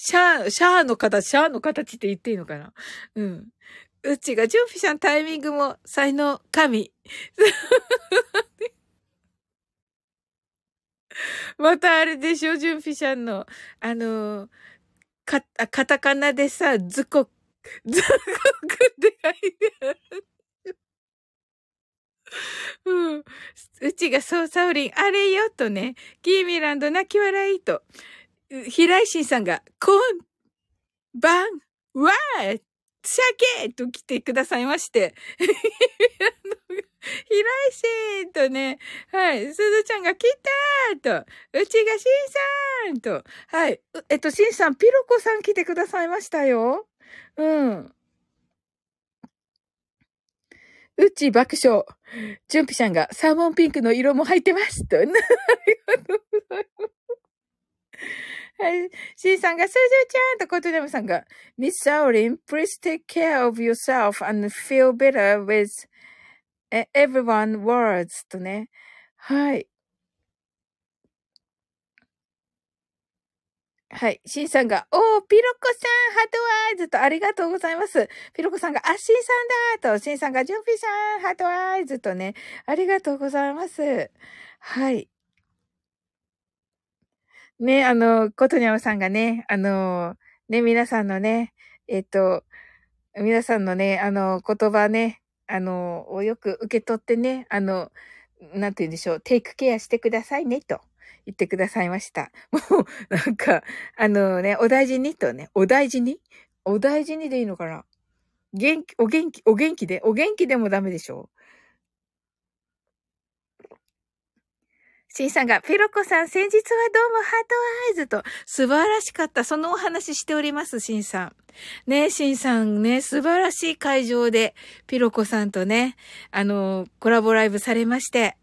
シャー、シャーの形、シャーの形って言っていいのかな？うん。うちが、ジュンピシャンタイミングも才能神。<laughs> またあれでしょ、ジュンピシャンの、あの、か、カタカナでさ、ズコ、<laughs> ズコクって書いてある。うん。うちがそう、サウリン、あれよ、とね、キーミランド泣き笑いと、平井心さんが、こん、ばん、わー、鮭と来てくださいまして。平井心とね、はい、すずちゃんが来たーと、うちがしんさんと、はい、えっと、しんさん、ピロコさん来てくださいましたよ。うん。うち爆笑。ジュンピシャンがサーモンピンクの色も入ってます。と。ありがとうございます。<laughs> はい。シーさんが、スージュちゃんとコトネムさんが、Miss Saurin, please take care of yourself and feel better with eh, everyone words とね。はい。はい。シンさんが、おー、ピロコさん、ハートワイズとありがとうございます。ピロコさんが、あ、シンさんだと、シンさんが、ジュンピさん、ハートワイズとね、ありがとうございます。はい。ね、あの、ことにゃむさんがね、あの、ね、皆さんのね、えっと、皆さんのね、あの、言葉ね、あの、をよく受け取ってね、あの、なんて言うんでしょう、テイクケアしてくださいね、と言ってくださいました。もう、なんか、あのね、お大事にとね、お大事に？お大事にでいいのかな？元気、お元気、お元気でお元気でもダメでしょ？シンさんが、ピロコさん、先日はどうもハートアイズと、素晴らしかった。そのお話しております、シンさん。ねえシンさんね、素晴らしい会場で、ピロコさんとね、あの、コラボライブされまして。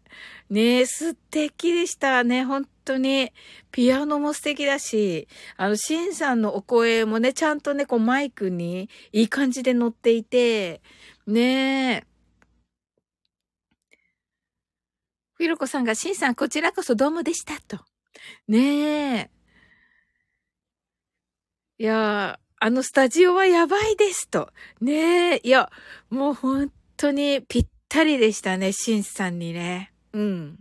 ねえ素敵でしたね、本当に。ピアノも素敵だし、あの、シンさんのお声もね、ちゃんとね、こうマイクにいい感じで乗っていて、ねえ。フィロコさんが、シンさん、こちらこそどうもでした、と。ねえ。いや、あのスタジオはやばいです、と。ねえ。いや、もう本当にぴったりでしたね、シンさんにね。うん。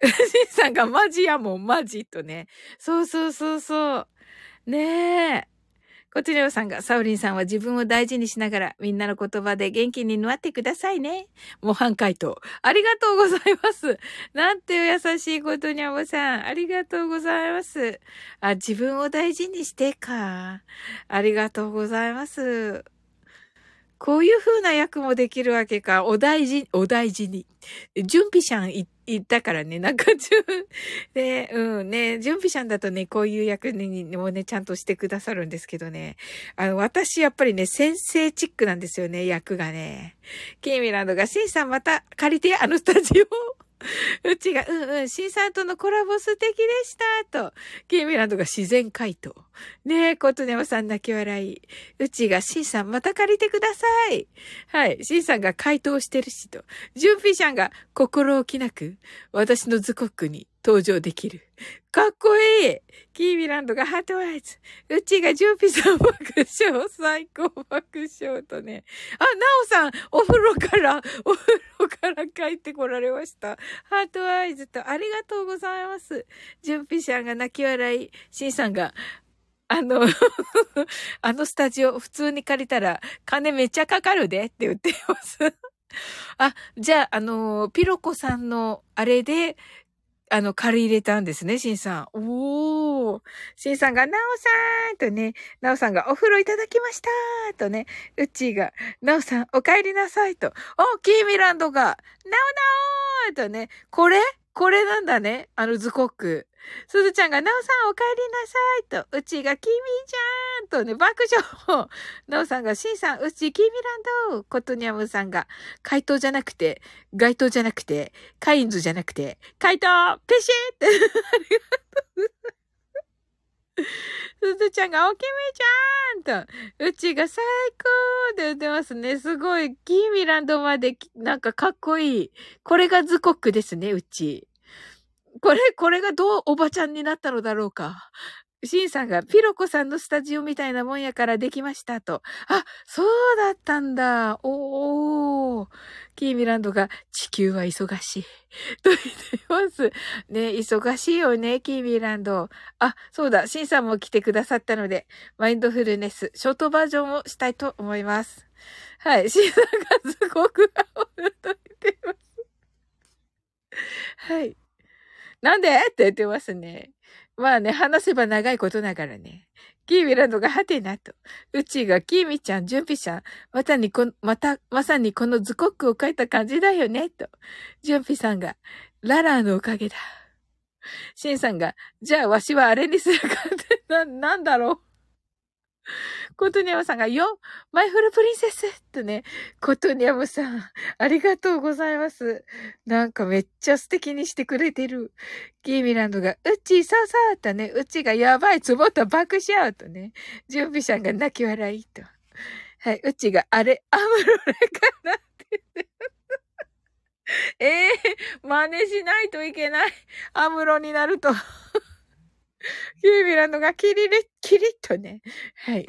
<laughs> シンさんがマジやもん、マジとね。そうそうそうそう。ねえ。コチネオさんが、サウリンさんは自分を大事にしながら、みんなの言葉で元気になってくださいね。模範回答。ありがとうございます。<laughs> なんて優しいことにゃぼさん。ありがとうございます。あ、自分を大事にしてか。ありがとうございます。こういう風な役もできるわけか。お大事、お大事に。準備者ん言ったからね、なんか、で、<laughs> うんね、準備者んだとね、こういう役にもね、ちゃんとしてくださるんですけどね。あの、私、やっぱりね、先生チックなんですよね、役がね。ケイミランドが、シンさんまた借りて、あのスタジオ。<laughs> うちが、うんうん、新さんとのコラボ素敵でした、と。キーミランドが自然回答。ねえ、コトネマさん泣き笑い。うちが、新さんまた借りてください。はい。新さんが回答してるしと。ジュンピシャンが心置きなく私の図国に登場できる。かっこいいキーミランドがハートワイズ。うちがジュンピさん爆笑。最高爆笑とね。あ、ナオさん、お風呂から、お風呂から帰ってこられました。ハートワイズとありがとうございます。ジュンピシャが泣き笑い。シンさんが、あの、<laughs> あのスタジオ普通に借りたら金めっちゃかかるでって言ってます。あ、じゃあ、あの、ピロコさんのあれで、あの、借り入れたんですね、しんさん。おー。しんさんが、なおさんとね、なおさんが、お風呂いただきましたとね、うっちーが、なおさん、お帰りなさいと。お、キーミランドが、なおなおとね、これ？これなんだね。あのズコック。すずちゃんが、なおさんお帰りなさいと、うちが、きみじゃーんとね、爆笑。なおさんが、しんさん、うち、きみランド。ことにゃむさんが、回答じゃなくて、街灯じゃなくて、カインズじゃなくて、回答ペシッって。ありがとう。すずちゃんが、おきみちゃんと、うちが最高って言ってますね。すごい、キーミランドまで、なんかかっこいい。これがズコックですね、うち。これ、これがどうおばちゃんになったのだろうか。シンさんが、ピロコさんのスタジオみたいなもんやからできましたと。あ、そうだったんだ。おー。キーミランドが、地球は忙しい。<laughs> と言っています。ね、忙しいよね、キーミランド。あ、そうだ、シンさんも来てくださったので、マインドフルネス、ショートバージョンをしたいと思います。はい、シンさんがすごく煽ると言ってます。はい。なんで？って言ってますね。まあね、話せば長いことながらね。キーミランドがハテナと。うちがキーミちゃん、ジュンピさん、またにこ、また、まさにこのズコックを書いた感じだよね、と。ジュンピさんが、ララーのおかげだ。シンさんが、じゃあわしはあれにするかって、な、なんだろう。コトニャムさんが、よマイフルプリンセスとね、コトニャムさん、ありがとうございます。なんかめっちゃ素敵にしてくれてる。キーミランドが、うちー、そうそうとね、うちがやばい、つぼった爆笑とね、準備者が泣き笑いと。はい、うちが、あれ、アムロレかなって。ええー、真似しないといけない。アムロになると。キーミランドがキリリ、キリッとね。はい。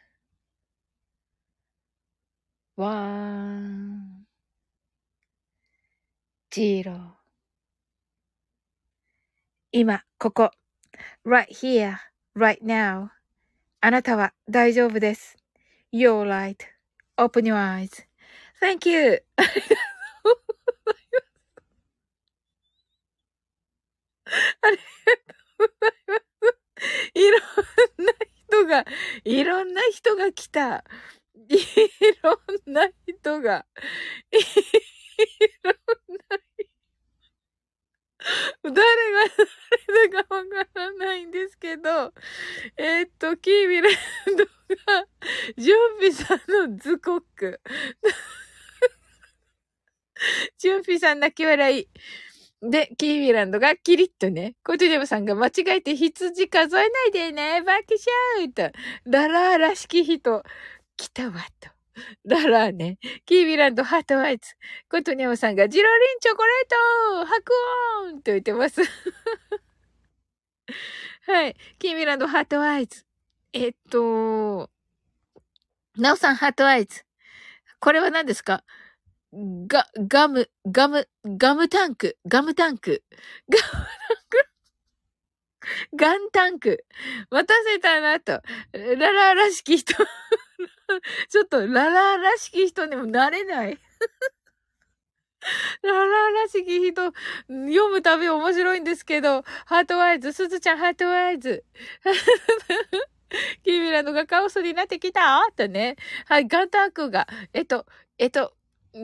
4 3 2 1 0今、ここ。right here, right now. あなたは大丈夫です。You're right. Open your eyes. Thank you. ありがとうございます。いろんな人が、いろんな人が来た。いろんな人が、いろんな誰が誰だかわからないんですけど、えー、っと、キービランドが、ジュンピさんのズコック。ジュンピさん泣き笑い。で、キービランドがキリッとね、コトジャムさんが間違えて羊数えないでね、バキシャーと、ララーらしき人、来たわ、と。ララーね。キービランドハートアイズ。コトニャムさんがジロリンチョコレート白音と言ってます。<laughs> はい。キービランドハートアイズ。えっと、ナオさんハートアイズ。これは何ですか？ガ、ガム、ガム、ガムタンク、ガムタンク、ガムタンク、ガンタンク。待たせたなと。ララらしき人。<laughs> ちょっとララらしき人にもなれない。<laughs> ララらしき人、読むたび面白いんですけど、ハートワイズ、すずちゃんハートワイズ。キーミランドがカオスになってきた？とね。はい、ガンタンクが、えっと、えっと、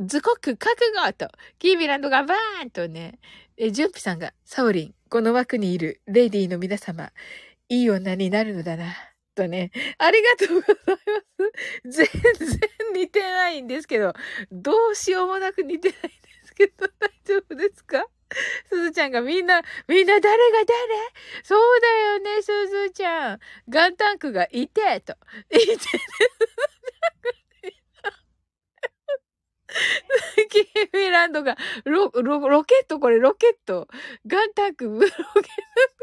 ズコック覚悟と、キービランドがバーンとね、え、ジュンピさんが、サオリン、この枠にいるレディーの皆様、いい女になるのだな。とね、ありがとうございます。全然似てないんですけど、どうしようもなく似てないんですけど、大丈夫ですか？すずちゃんがみんな、みんな誰が誰？そうだよね、すずちゃん。ガンタンクがいて、と。いて、<laughs> キーミランドが、ロ、ロ、ロケットこれロケット。ガンタンク、ロケット、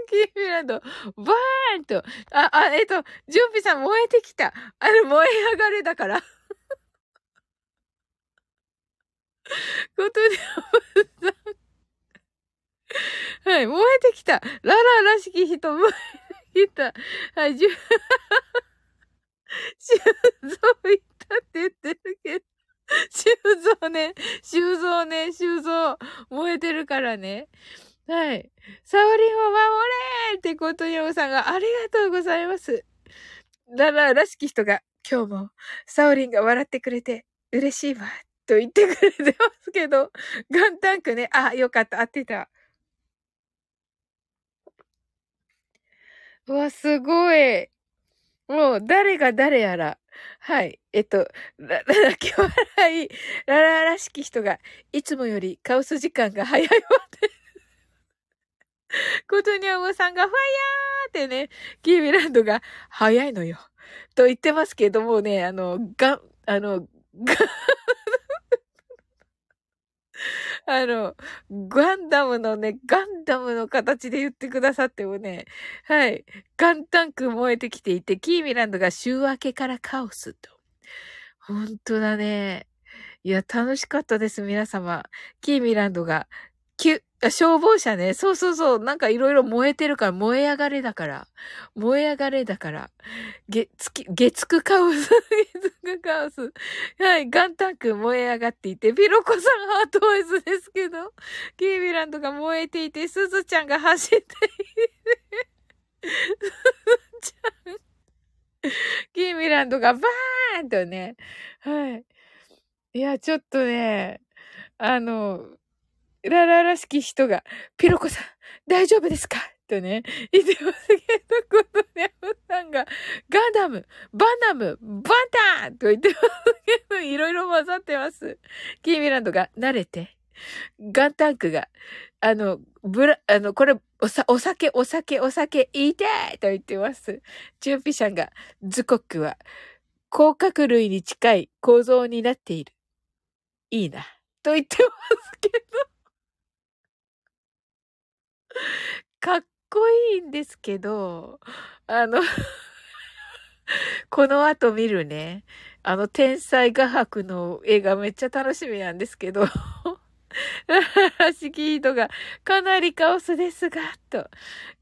キーミランド、バーンと。あ、あ、えっと、ジュンピさん燃えてきた。あれ燃え上がれだから。<laughs> ことで、はい、燃えてきた。ララらしき人、燃えてきた。はい、じゅ、<laughs> 修造いったって言ってるけど。<laughs> 修造ね、修造ね、修造。燃えてるからね。はい。サオリンを守れってことよさんがありがとうございます。ララらしき人が今日もサオリンが笑ってくれて嬉しいわと言ってくれてますけど、ガンタンクね、あ、よかった、合ってた。わ、すごい。もう誰が誰やらはい。えっと、ら、ら、<laughs> 泣き笑い、らららしき人が、いつもよりカオス時間が早いわって。ことにゃおさんが、ファイヤーってね、キーミランドが、早いのよ。と言ってますけどもね、あの、が、あの、が、<laughs> あの、ガンダムのね、ガンダムの形で言ってくださってもね、はい。ガンタンク燃えてきていて、キーミランドが週明けからカオスと。本当だね。いや、楽しかったです、皆様。キーミランドが、キュッ、消防車ね。そうそうそう。なんかいろいろ燃えてるから、燃え上がれだから。燃え上がれだから。げ、つき、月9カオス。月9カオス。はい。ガンタンク燃え上がっていて、ピロコさんハートイズですけど、キービランドが燃えていて、スズちゃんが走っていて、スズちゃん。キーミランドがバーンとね。はい。いや、ちょっとね、あの、ララらしき人が、ピロコさん、大丈夫ですか？とね、言ってますけど、ことね、さんが、ガンダム、バナム、バンタンと言ってますけど、いろいろ混ざってます。キーミランドが、慣れて。ガンタンクが、あの、ブラ、あの、これ、おさ、お酒、お酒、お酒、いいと言ってます。チュンピシャンが、ズコックは、甲殻類に近い構造になっている。いいな。と言ってますけど。<laughs> かっこいいんですけど、あの <laughs> この後見るね、あの天才画伯の映画めっちゃ楽しみなんですけどらしき人が、かなりカオスですが、と。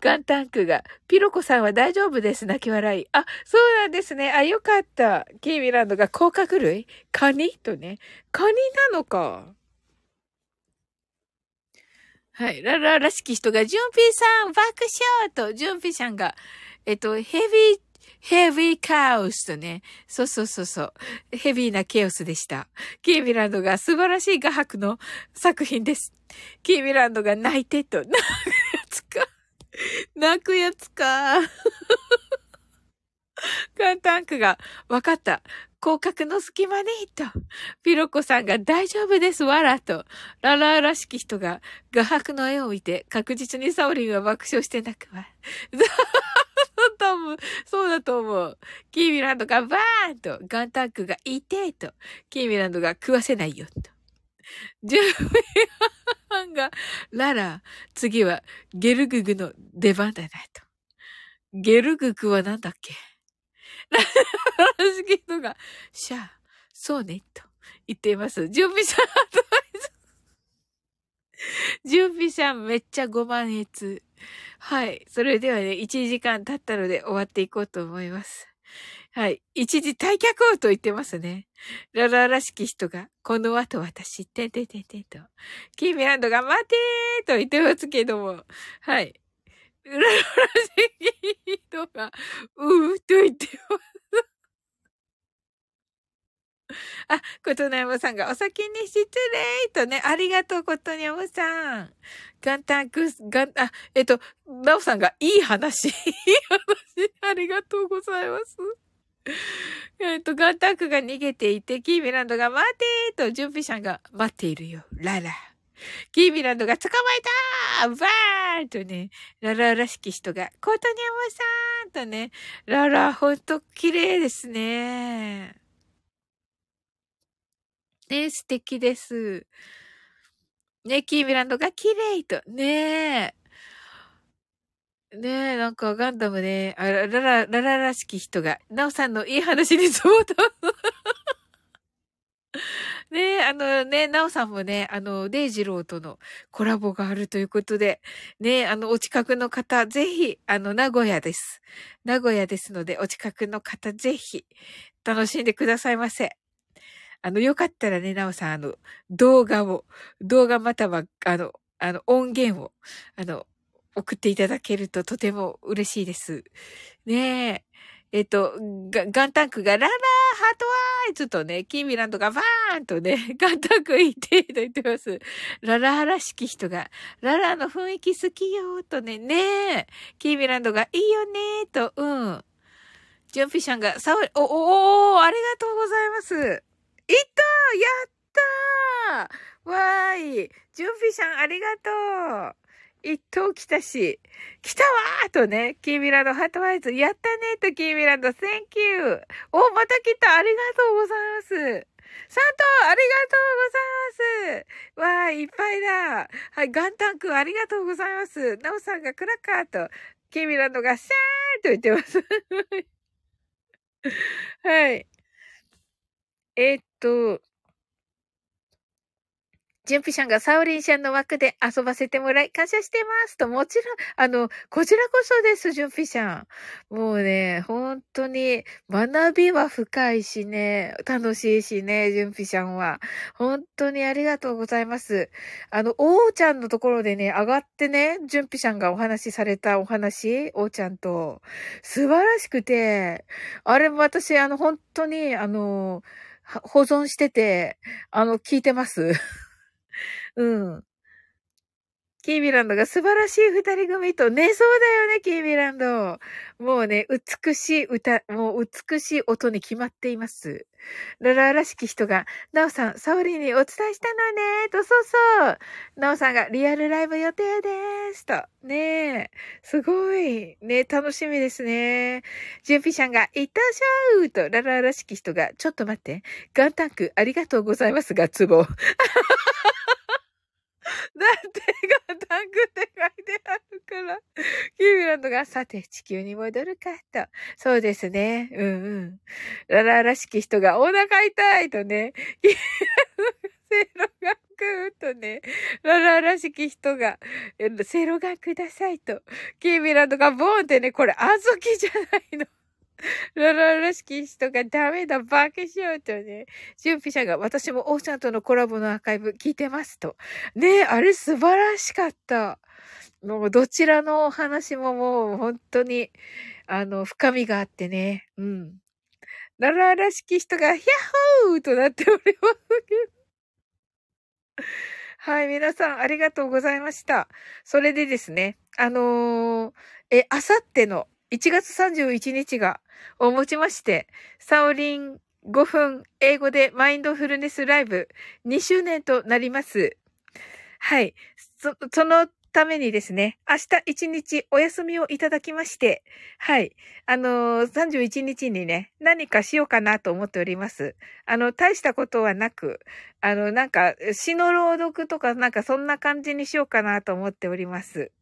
ガンタンクが、ピロコさんは大丈夫です、泣き笑い。あ、そうなんですね。あ、よかった。キーミランドが甲殻類？カニ？とね。カニなのか。はい。ララらしき人が、ジュンピーさん、爆笑と、ジュンピーさんが、えっと、ヘビー、ヘビーカオスとね。そうそうそうそう。ヘビーなケオスでした。キーミランドが素晴らしい画伯の作品です。キーミランドが泣いてと。泣くやつか。泣くやつか。ガンタンクが、わかった。広角の隙間に、と。ピロコさんが大丈夫です、わら、と。ララーらしき人が画伯の絵を見て確実にサオリンは爆笑して泣くわ。多分、そうだと思う。キーミランドがバーンと、ガンタンクがいてと、キーミランドが食わせないよと。ジューミハンが、ララ、次はゲルググの出番だなと。ゲルググはなんだっけ？ララらしき人が、シャー、そうね、と言っています。準備さん、アドバイス。準備さんめっちゃご満悦。はい。それではね、1時間経ったので終わっていこうと思います。はい。一時退却をと言ってますね。ララらしき人が、この後私、てんてんてんてんと。キーミランドが待てーと言ってますけども。はい。ララらしき人が、うーと言ってます。あ、ことなやまさんがお先に失礼とね、ありがとう、ことにゃまさん。ガンタンクス、ガン、あ、えっと、なおさんがいい話、いい話、ありがとうございます。えっと、ガンタンクが逃げていて、キーミランドが待てーと、準備者が待っているよ。ララ。キーミランドが捕まえたバーンとね、ララらしき人が、ことにゃまさんとね、ララ、ほんと綺麗ですね。ね素敵です。ねキーミランドが綺麗と。ね。ねえ、なんかガンダムね、あららら、らららしき人が、ナオさんのいい話にそうだ。ねえ、あのね、ナオさんもね、あの、デイジローとのコラボがあるということで、ね、あの、お近くの方、ぜひ、あの、名古屋です。名古屋ですので、お近くの方、ぜひ、楽しんでくださいませ。あの、よかったらね、なおさん、あの、動画を、動画または、あの、あの、音源を、あの、送っていただけるととても嬉しいです。ねえ。えっと、ガガンタンクがララーハートワーイズとね、キーミランドがバーンとね、ガンタンクいてと言ってます。ララーらしき人が、ララーの雰囲気好きよとね、ねえ。キーミランドがいいよねと、うん。ジュンピシャンが、サオリ、お、お、お、ありがとうございます。いったやったーわーいジュンピシャンありがとう一等来たし、来たわーとね、キーミランドハートワイズ、やったねとキーミランド、Thank you! お、また来たありがとうございますサントありがとうございますわーい、っぱいだはい、ガンタンクありがとうございますナオさんがクラッカーと、キーミランドがシャーンと言ってます。<laughs> はい。えーっと、ジュンピシャンがサオリンシャンの枠で遊ばせてもらい感謝してますと、もちろん、あの、こちらこそです、ジュンピシャン。もうね、本当に学びは深いしね、楽しいしね、ジュンピシャンは。本当にありがとうございます。あの、おーちゃんのところでね、上がってね、ジュンピシャンがお話しされたお話、おーちゃんと、素晴らしくて、あれも私、あの、本当に、あの、保存してて、あの、聞いてます。うん。キーミランドが素晴らしい二人組と、ね、そうだよね、キーミランド。もうね、美しい歌、もう美しい音に決まっています。ララらしき人が、ナオさん、サオリにお伝えしたのね、と、そうそう。ナオさんがリアルライブ予定です、と。ねえ、すごい。ね楽しみですね。ジュンピシャンが、いったしゃうと、ララらしき人が、ちょっと待って。ガンタンク、ありがとうございますが、ツボ。だって、ガンタンクって書いてあるから。キーミランドが、さて、地球に戻るか、と。そうですね。うんうん。ララらしき人が、お腹痛いとね。キーミランドが、セイロガンくとね。ララらしき人が、えセイロガンくださいと。キーミランドが、ボーンってね、これ、あずきじゃないの。ララらしき人がダメだ、バカしようとね。準備者が私もオーシャンとのコラボのアーカイブ聞いてますと。ねえ、あれ素晴らしかった。もうどちらのお話ももう本当に、あの、深みがあってね。うん。ララらしき人が、ヒャッホーとなっておりますけど。はい、皆さんありがとうございました。それでですね、あのーえ、あさっての1月31日がをもちまして、サオリン5分英語でマインドフルネスライブ2周年となります。はい。そ、そのためにですね、明日1日お休みをいただきまして、はい。あのー、31日にね、何かしようかなと思っております。あの、大したことはなく、あの、なんか、詩の朗読とか、なんかそんな感じにしようかなと思っております。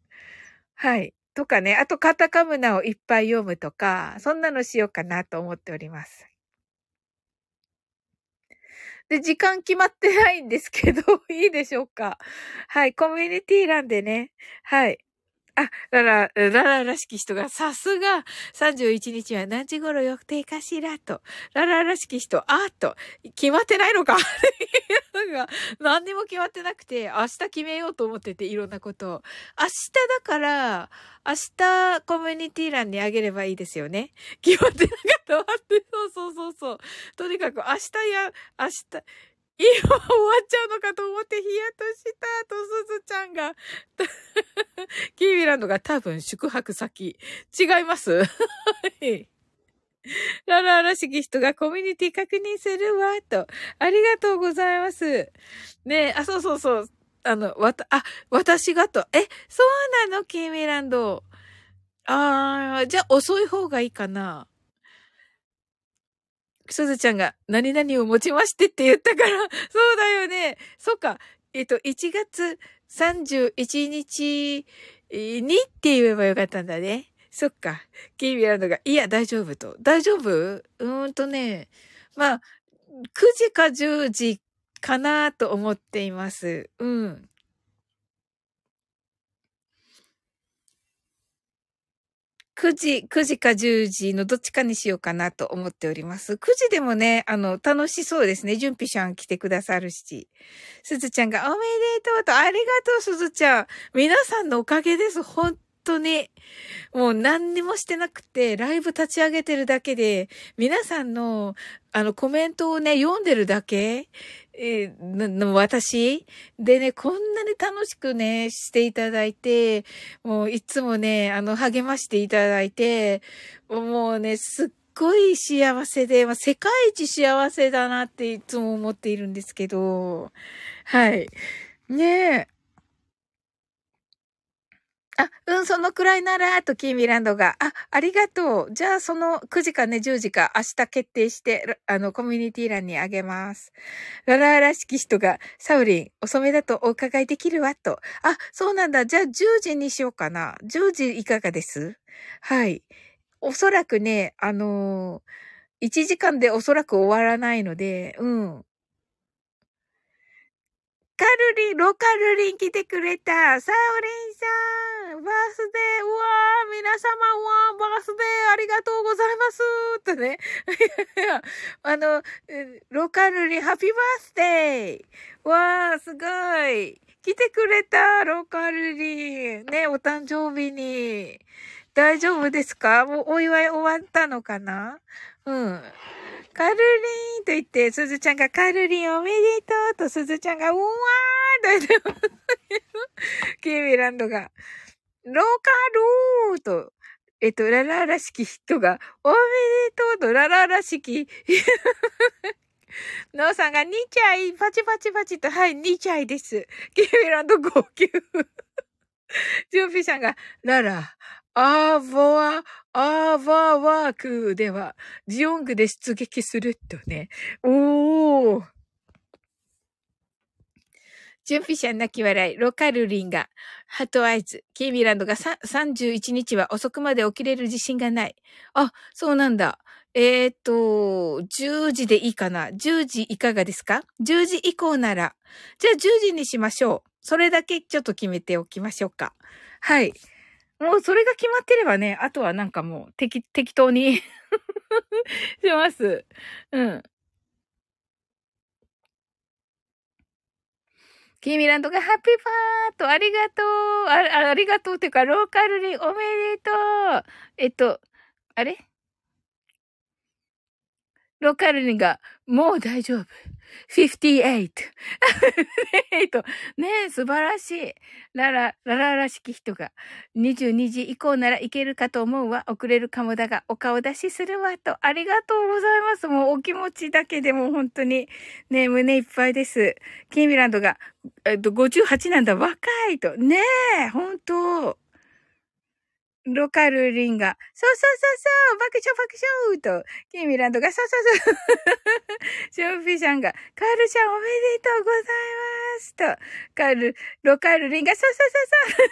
はい。とかね、あとカタカムナをいっぱい読むとか、そんなのしようかなと思っております。で、時間決まってないんですけど、<laughs> いいでしょうかはい、コミュニティ欄でね、はい。あ、ララ、ララらしき人が、さすが、31日は何時頃予定かしらと。ララらしき人、あーっと、決まってないのか <laughs> なんか何にも決まってなくて、明日決めようと思ってて、いろんなことを。明日だから、明日コミュニティ欄にあげればいいですよね。決まってなかったわって。そうそうそうそう。とにかく明日や、明日、今終わっちゃうのかと思ってヒヤッとしたとすずちゃんが。<laughs> キーミランドが多分宿泊先。違いますはい <laughs> ララらしき人がコミュニティ確認するわ、と。ありがとうございます。ねえ、あ、そうそうそう。あの、わた、あ、私がと。え、そうなのキーミランド。あー、じゃあ遅い方がいいかな。すずちゃんが何々を持ちましてって言ったから、<laughs> そうだよね。そうか。えっと、1月31日にって言えばよかったんだね。そっか。キーミランドが、いや、大丈夫と。大丈夫？うーんとね。まあ、9時か10時かなと思っています。うん。9時、9時か10時のどっちかにしようかなと思っております。9時でもね、あの、楽しそうですね。準備ちゃん来てくださるし。すずちゃんがおめでとうと、ありがとう、すずちゃん。皆さんのおかげです。本当に。もう何にもしてなくて、ライブ立ち上げてるだけで、皆さんの、あの、コメントをね、読んでるだけえーの私？でね、こんなに楽しくね、していただいて、もういつもね、あの、励ましていただいて、もうね、すっごい幸せで、まあ、世界一幸せだなっていつも思っているんですけど、はい。ねえ。あ、うん、そのくらいなら、と、キーミランドが。あ、ありがとう。じゃあ、その9時かね、10時か、明日決定して、あの、コミュニティ欄にあげます。ララーらしき人が、サウリン、遅めだとお伺いできるわ、と。あ、そうなんだ。じゃあ、10時にしようかな。10時いかがです？はい。おそらくね、あのー、1時間でおそらく終わらないので、うん。カルリン、ロカルリン来てくれた。サオリンさん、バースデー、うわー、皆様は、バースデー、ありがとうございます。とね。<laughs> あの、ロカルリン、ハッピーバースデー。わー、すごい。来てくれた、ロカルリン。ね、お誕生日に。大丈夫ですか？もうお祝い終わったのかな？うん。カルリンと言って、すずちゃんがカルリンおめでとうと、すずちゃんがうわーと言ってますけど、キーミランドが、ローカルーと、えっと、ララらしき人が、おめでとうと、ララらしき、<laughs> ノーさんが2チャイ、パチパチパチと、はい、2チャイです。キーミランド号泣。ジュンピさんが、ララ、アーボア、アーバーワークでは、ジオングで出撃するとね。おー。ジュンピシャン泣き笑い、ロカルリンが、ハトアイズ、キーミランドが31日は遅くまで起きれる自信がない。あ、そうなんだ。えーと、10時でいいかな ?10 時いかがですか ?10 時以降なら。じゃあ10時にしましょう。それだけちょっと決めておきましょうか。はい。もうそれが決まってればね、あとはなんかもう適、適当に <laughs> します。うん。キーミランドがハッピーパーとありがとうあありがとうっていうか、ローカルにおめでとうえっと、あれ？ローカルにが、もう大丈夫。58。<laughs> ねえ、素晴らしい。ララ、ララらしき人が、22時以降ならいけるかと思うわ。遅れるかもだが、お顔出しするわ。と、ありがとうございます。もうお気持ちだけでも本当に、ねえ、胸いっぱいです。キーミランドが、えっと、58なんだ。若いと。ねえ、本当ロカルリンが、そうそうそうそう。爆笑爆笑と、キーミランドが、そうそうそう。ショーフィーさんが、カールちゃんおめでとうございますと、カール、ロカルリンが、そうそうそうそう。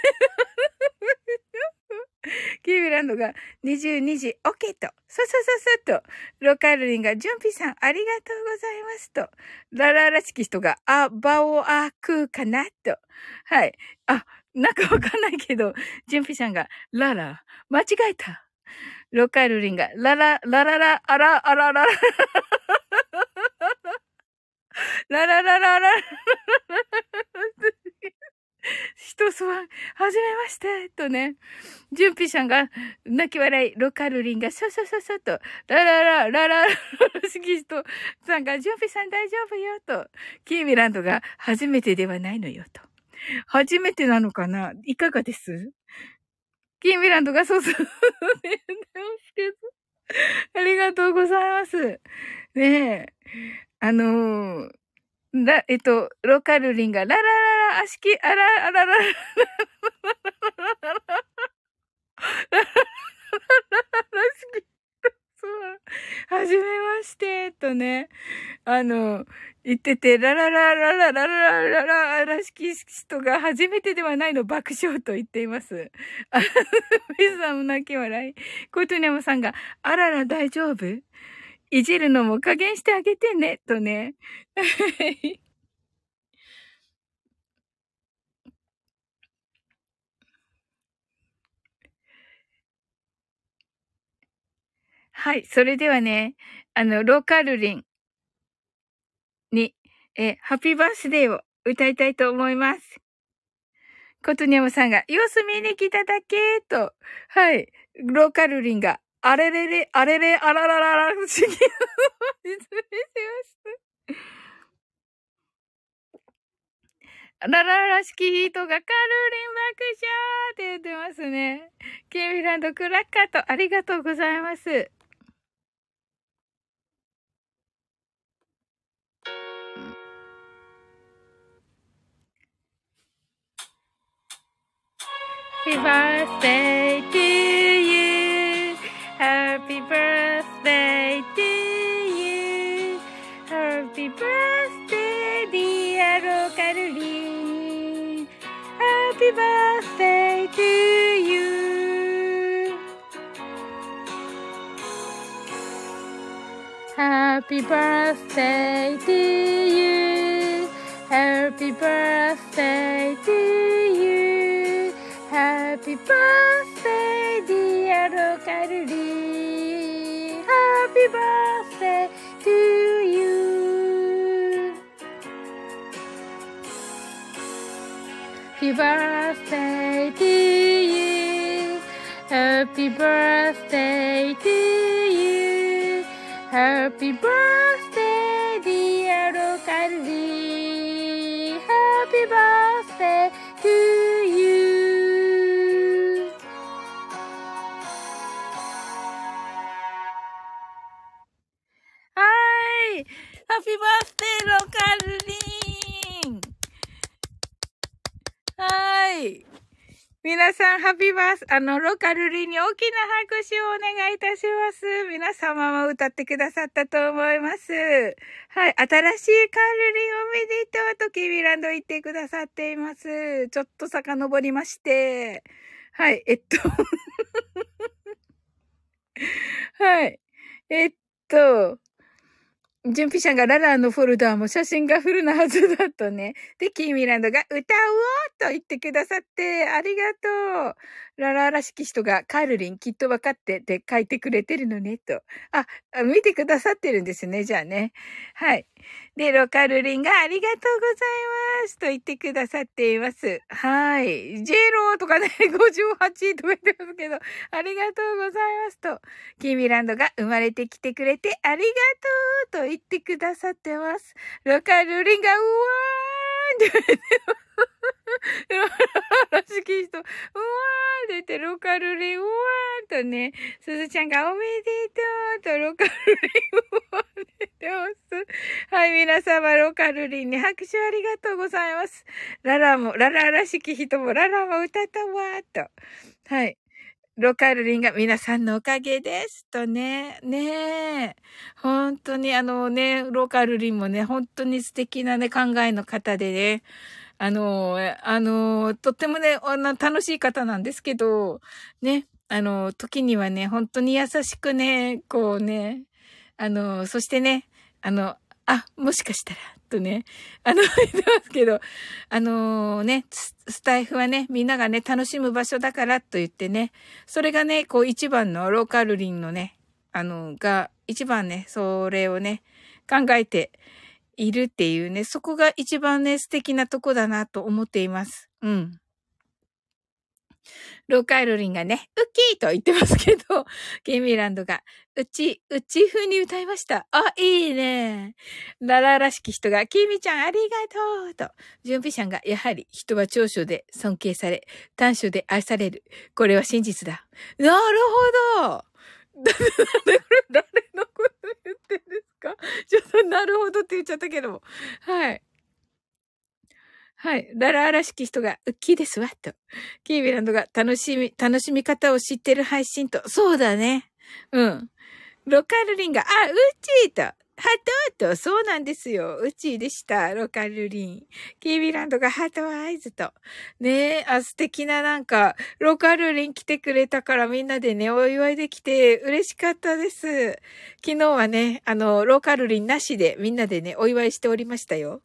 キーミランドが、22時、OK と、そうそうそうそうと、ロカルリンが、ジュンピさんありがとうございますと、ララらしき人が、あ、バオアクーかなと、はい。あ、なんかわかんないけど、ジュンピさんが、ララ、間違えた。ロカルリンが、ララ、ラララ、あら、あららら、<laughs> ラララララ、<laughs> 人スワン、はじめまして、とね。ジュンピさんが、泣き笑い、ロカルリンが、そうそうそうそうと、ラララ、ラララ、好き人さんが、ジュンピさん大丈夫よ、と。キーミランドが、初めてではないのよ、と。初めてなのかな？いかがです？キーミランドがそうそう。<laughs> ありがとうございます。ねえ。あのー、ら、えっと、ロカルリンが、ララララ、あしき、あら、あららら、らしき、そう、<laughs> はじめまして、とね、あの、言ってて、ララララララララララらしき人が初めてではないの爆笑と言っています。あ、水さんも泣き笑い。コートニャムさんが、あらら大丈夫？いじるのも加減してあげてね、とね。はい。それではね、あの、ローカルリンに、えハッピーバースデーを歌いたいと思います。コトニャムさんが、様子見に来ただけと、はい。ローカルリンが、あれれれ、あれれ、あらららら、不思議。失礼しました。ララらしき人がカルリン爆笑って言ってますね。ケミランドクラッカーとありがとうございます。Happy birthday to you. Happy birthday to you. Happy birthday, dear Rokarurin. Happy birthday to you. Happy birthday to you. Happy birthday to you. Happy birthday, dear Rokarurin. Happy birthday to you. Happy birthday to you. Happy birthday to you. Happy birthday, 皆さん、ハッピーバース、あの、ロカルリンに大きな拍手をお願いいたします。皆様も歌ってくださったと思います。はい。新しいカルリンおめでとうとキーミランド言ってくださっています。ちょっと遡りまして。はい。えっと。<laughs> はい。えっと、準備者がララのフォルダーも写真がフルなはずだとね。で、キーミランドが歌おうと言ってくださって、ありがとう。ララらしき人が、カールリンきっと分かってって書いてくれてるのね、と。あ、見てくださってるんですね、じゃあね。はい。で、ロカルリンがありがとうございますと言ってくださっています。はい。ジェローとかね、<laughs> 58とか言ってますけど、ありがとうございますと。キーミランドが生まれてきてくれてありがとうと言ってくださってます。ロカルリンが、うわーって言ってます。らしき人、うわー出て、ロカルリン、うわーとね、すずちゃんがおめでとうと、ロカルリン、うわー出てます。はい、皆様、ロカルリンに拍手ありがとうございます。ララも、ララらしき人も、ララも歌ったわーと。はい。ロカルリンが皆さんのおかげです。とね。ねえ。本当にあのね、ロカルリンもね、本当に素敵なね、考えの方でね。あの、あの、とってもね、楽しい方なんですけど、ね、あの、時にはね、本当に優しくね、こうね、あの、そしてね、あの、あ、もしかしたら、とね、あの、言ってますけど、あのね、スタイフはね、みんながね、楽しむ場所だからと言ってね、それがね、こう一番のローカルリンのね、あの、が、一番ね、それをね、考えて、いるっていうね、そこが一番ね、素敵なとこだなと思っています。うん。ローカイルリンがね、ウッキーと言ってますけど、<laughs> ケミランドが、うち、うち風に歌いました。あ、いいね。ララらしき人が、キミちゃんありがとうと、準備者が、やはり人は長所で尊敬され、短所で愛される。これは真実だ。なるほど <laughs> 誰のこと言ってんですか？<laughs> ちょっとなるほどって言っちゃったけども。はい。はい。だらあらしき人が、ウッキーですわ、と。キービランドが楽しみ、楽しみ方を知ってる配信と。そうだね。うん。ロカルリンが、あ、ウッチーと。ハートと、そうなんですよ。うちでした。ロカルリン。キービランドがハートアイズと。ねえ、あ、素敵ななんか、ロカルリン来てくれたからみんなでね、お祝いできて嬉しかったです。昨日はね、あの、ロカルリンなしでみんなでね、お祝いしておりましたよ。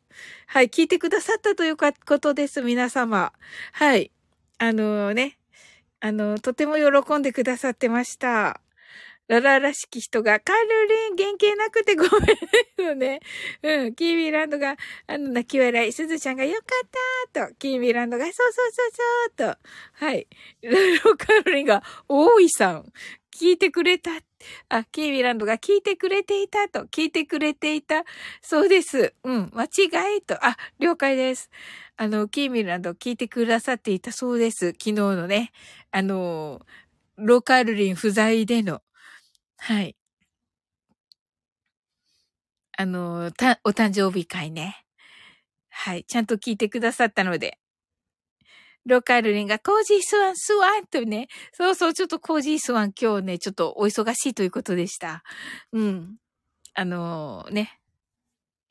はい、聞いてくださったということです、皆様。はい。あのね、あの、とても喜んでくださってました。ララらしき人が、カルリン、原型なくてごめんよね。うん、キーミランドが、あの、泣き笑い、すずちゃんがよかったと、キーミランドが、そうそうそうそうと、はい。ロカルリンが、大井さん、聞いてくれた。あ、キーミランドが聞いてくれていたと、聞いてくれていた。そうです。うん、間違いと、あ、了解です。あの、キーミランド聞いてくださっていたそうです。昨日のね、あの、ロカルリン不在での、はい。あの、た、お誕生日会ね。はい。ちゃんと聞いてくださったので。ロカルリンがコージースワン、スワンとね。そうそう、ちょっとコージースワン今日ね、ちょっとお忙しいということでした。うん。あのー、ね。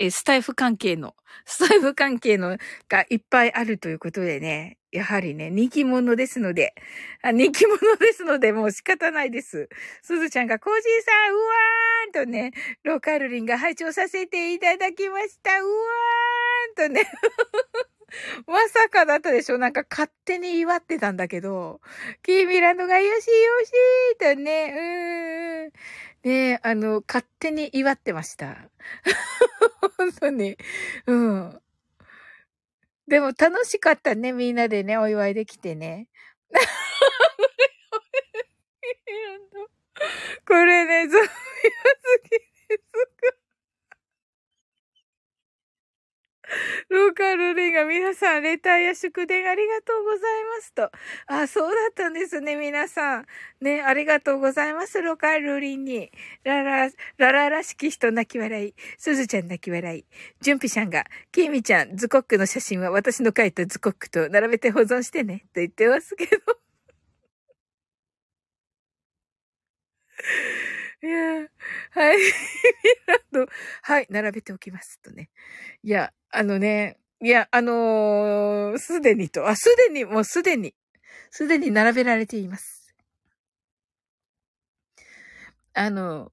え、スタイフ関係の、<laughs> スタイフ関係のがいっぱいあるということでね、やはりね、人気者ですので、あ人気者ですので、もう仕方ないです。すずちゃんが、コージーさん、うわーんとね、ローカルリンが拝聴させていただきました。うわーんとね。<laughs> まさかだったでしょなんか勝手に祝ってたんだけど、キーミランドがよしよしーとね、うーん。ねあの、勝手に祝ってました。本当に。うん。でも楽しかったね、みんなでね、お祝いできてね。<laughs> <laughs> これね、ゾンビが好きですローカルリンが皆さん、レターや祝電ありがとうございますと。あ、そうだったんですね、皆さん。ね、ありがとうございます、ローカルリンに。ララ、ララらしき人泣き笑い。すずちゃん泣き笑い。ジュンピちゃんが、キーミちゃん、ズコックの写真は私の描いたズコックと並べて保存してね、と言ってますけど。いや、はい。<laughs> はい、並べておきますとね。いや、あのね、いや、あのす、でにと、あ、すでに、もうすでに、すでに並べられています。あの、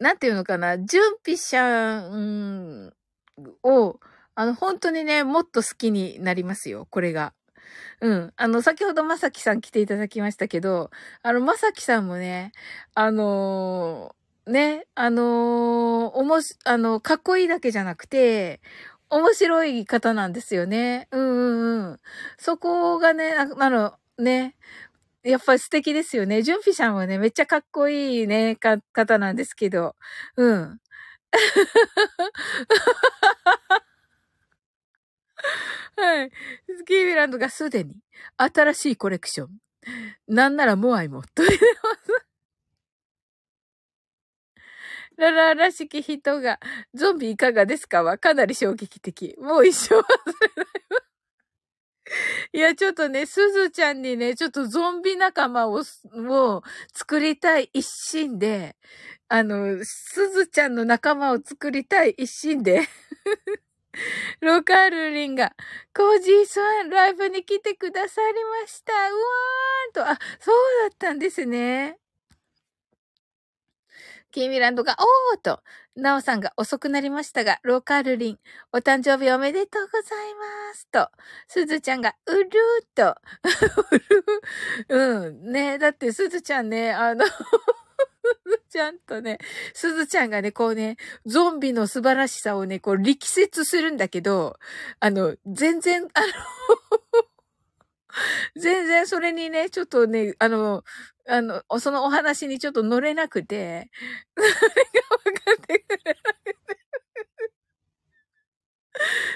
なんていうのかな、準備者、を、あの、本当にね、もっと好きになりますよ、これが。うん。あの、先ほどまさきさん来ていただきましたけど、あの、まさきさんもね、あのーね、あのーおもし、あの、かっこいいだけじゃなくて、面白い方なんですよね。うんうんうん。そこがね、あの、ね、やっぱり素敵ですよね。ジュンピさんはね、めっちゃかっこいいね、か、方なんですけど。うん。<laughs> はい。スキーミランドがすでに新しいコレクション。なんならモアイも。と言ます。ララらしき人が、ゾンビいかがですかはかなり衝撃的。もう一生忘れないわ。いや、ちょっとね、すずちゃんにね、ちょっとゾンビ仲間を、を作りたい一心で、あの、すずちゃんの仲間を作りたい一心で、<laughs> ロカールリンが、コージースワンライブに来てくださりました。うわーんと、あ、そうだったんですね。キーミランドが、おーと、ナオさんが遅くなりましたが、ロカールリン、お誕生日おめでとうございます。と、すずちゃんが、うるーと、<laughs> うるーうん。ねだってすずちゃんね、あの、<laughs> ちゃんとね、すずちゃんがね、こうね、ゾンビの素晴らしさをね、こう力説するんだけど、あの、全然、あの、<laughs> 全然それにね、ちょっとね、あの、あの、そのお話にちょっと乗れなくて、<laughs> それが分かってくれなくて。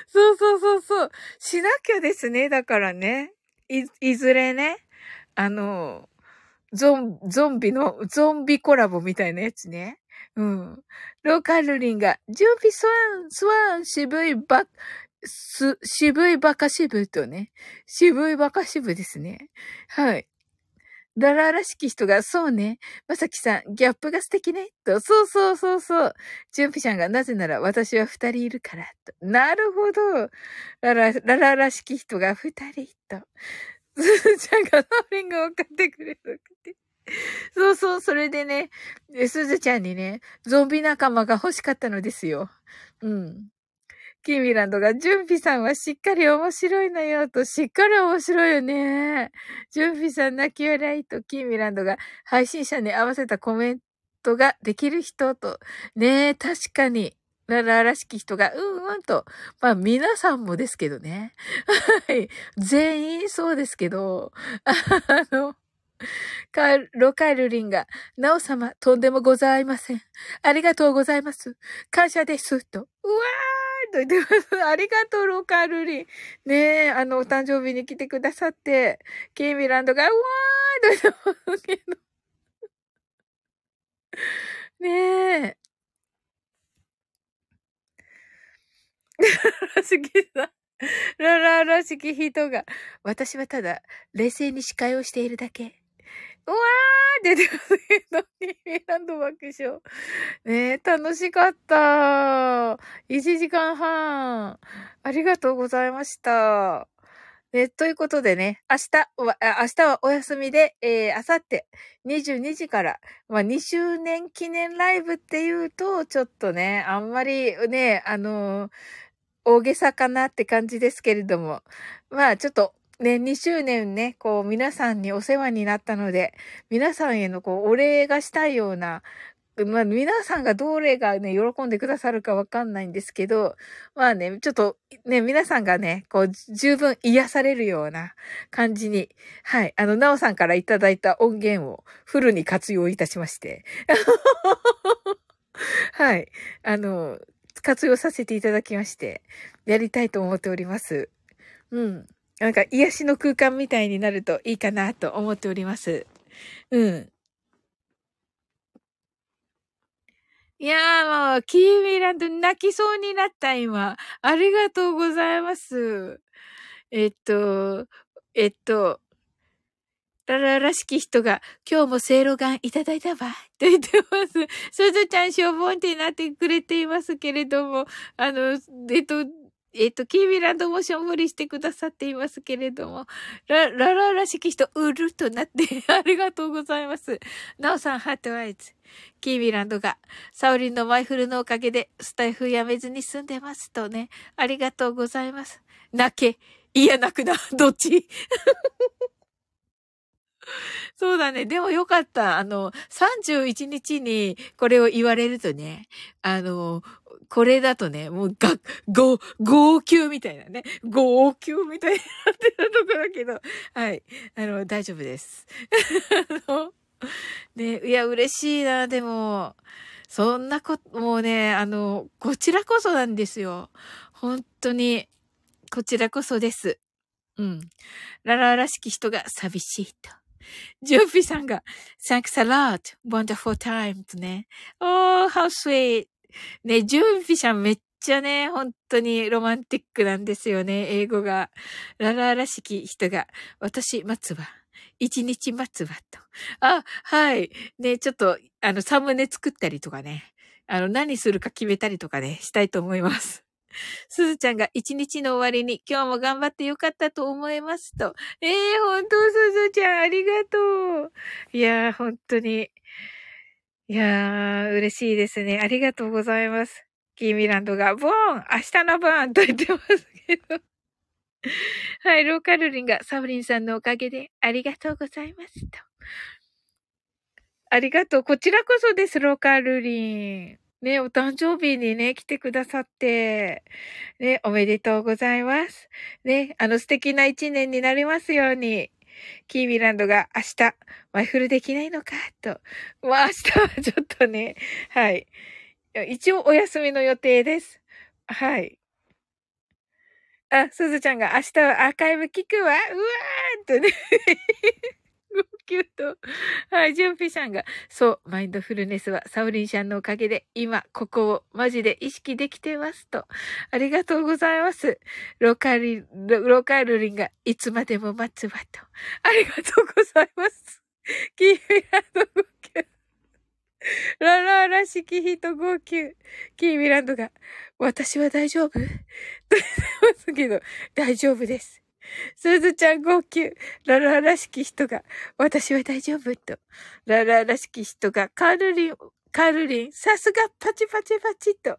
そうそうそうそう。しなきゃですね。だからね。い、いずれね。あの、ゾン、ゾンビの、ゾンビコラボみたいなやつね。うん。ローカルリンが、準備スワン、スワン、渋いバ、す、渋いバカ渋とね。渋いバカ渋ですね。はい。ダラらしき人が、そうね。まさきさん、ギャップが素敵ね。と、そうそうそうそう。ジュンピちゃんが、なぜなら私は二人いるから。と。なるほど。ララ、ララらしき人が二人と。すずちゃんがノーリンが分かってくれなくて。そうそう、それでね、すずちゃんにね、ゾンビ仲間が欲しかったのですよ。うん。キーミランドが、ジュンピさんはしっかり面白いのよ、と、しっかり面白いよね。ジュンピさん泣き笑いと、キーミランドが、配信者に合わせたコメントができる人と、ねえ、確かに、ララらしき人が、うんうんと、まあ皆さんもですけどね。はい。全員そうですけど、あの、カロカルリンが、なお様、とんでもございません。ありがとうございます。感謝です。と。うわーと言ってます。ありがとう、ロカルリン。ねえ、あの、お誕生日に来てくださって、キーミランドが、うわーと言ってますけど。ねえ。らしきさ、らららしき人が、私はただ、冷静に司会をしているだけ。うわー出てますけど、キーランド爆笑。ねえ、楽しかった。1時間半。ありがとうございました。ね、ということでね、明日は、明日はお休みで、えー、あさって22時から、まあ、2周年記念ライブっていうと、ちょっとね、あんまりね、あのー大げさかなって感じですけれども、まあ、ちょっと、ね、2周年ね、こう、皆さんにお世話になったので、皆さんへのこう、お礼がしたいような、まあ、皆さんがどれがね、喜んでくださるかわかんないんですけど、まあね、ちょっと、ね、皆さんがね、こう、十分癒されるような感じに、はい、あの、なおさんからいただいた音源をフルに活用いたしまして、<laughs> はい、あの、活用させていただきまして、やりたいと思っております。うん。なんか、癒しの空間みたいになるといいかなと思っております。うん。いやーもう、キーミランド泣きそうになった今。ありがとうございます。えっと、えっと、ララらしき人が、今日もせいろがんいただいたわ。と言ってます。すずちゃんしょぼんってなってくれていますけれども、あの、えっと、えっと、キーミランドもしょんぼりしてくださっていますけれども、ラララらしき人、うるっとなって、ありがとうございます。なおさん、 heart eyes。キーミランドが、サオリンのマイフルのおかげで、スタイフやめずに済んでますとね、ありがとうございます。泣け、いや、泣くな。どっち <laughs> そうだね。でもよかった。あの、31日にこれを言われるとね、あの、これだとね、もうが、ご、号泣みたいなね。号泣みたいになってるとこだけど、はい。あの、大丈夫です。<laughs> ね、いや、嬉しいな、でも、そんなこと、もうね、あの、こちらこそなんですよ。本当に、こちらこそです。うん。ララらしき人が寂しいと。<laughs> ジュンピさんが、Thanks a lot, wonderful time とね。Oh, how sweet. ね、ジュンピさんめっちゃね、本当にロマンティックなんですよね、英語が。ララらしき人が、私待つわ。一日待つわと。あ、はい。ね、ちょっと、あの、サムネ作ったりとかね。あの、何するか決めたりとかね、したいと思います。<laughs> すずちゃんが一日の終わりに今日も頑張ってよかったと思いますと。ええー、本当すずちゃんありがとう。いやー、本当に。いやー、嬉しいですね。ありがとうございます。キーミランドが、ボーン明日の晩と言ってますけど。<laughs> はい、ローカルリンがサブリンさんのおかげでありがとうございますと。ありがとう。こちらこそです、ローカルリン。ね、お誕生日にね、来てくださって、ね、おめでとうございます。ね、あの素敵な一年になりますように。キーミランドが明日、ワイフルできないのか、と。まあ明日はちょっとね、はい。一応お休みの予定です。はい。あ、すずちゃんが明日はアーカイブ聞くわ。うわーっとね。号泣と。<laughs> はい、ジュンピさんが、そう、マインドフルネスはサウリンちゃんのおかげで、今、ここをマジで意識できてますと。ありがとうございます。ロカル、ロローカルリンが、いつまでも待つわと。ありがとうございます。<laughs> キーミランド号泣。<laughs> ララらしき人号泣。キーミランドが、私は大丈夫？と言ってますけど、大丈夫です。すずちゃん号泣。ララらしき人が、私は大丈夫と。ララらしき人が、カールリン、カールリン、さすがパチパチパチと。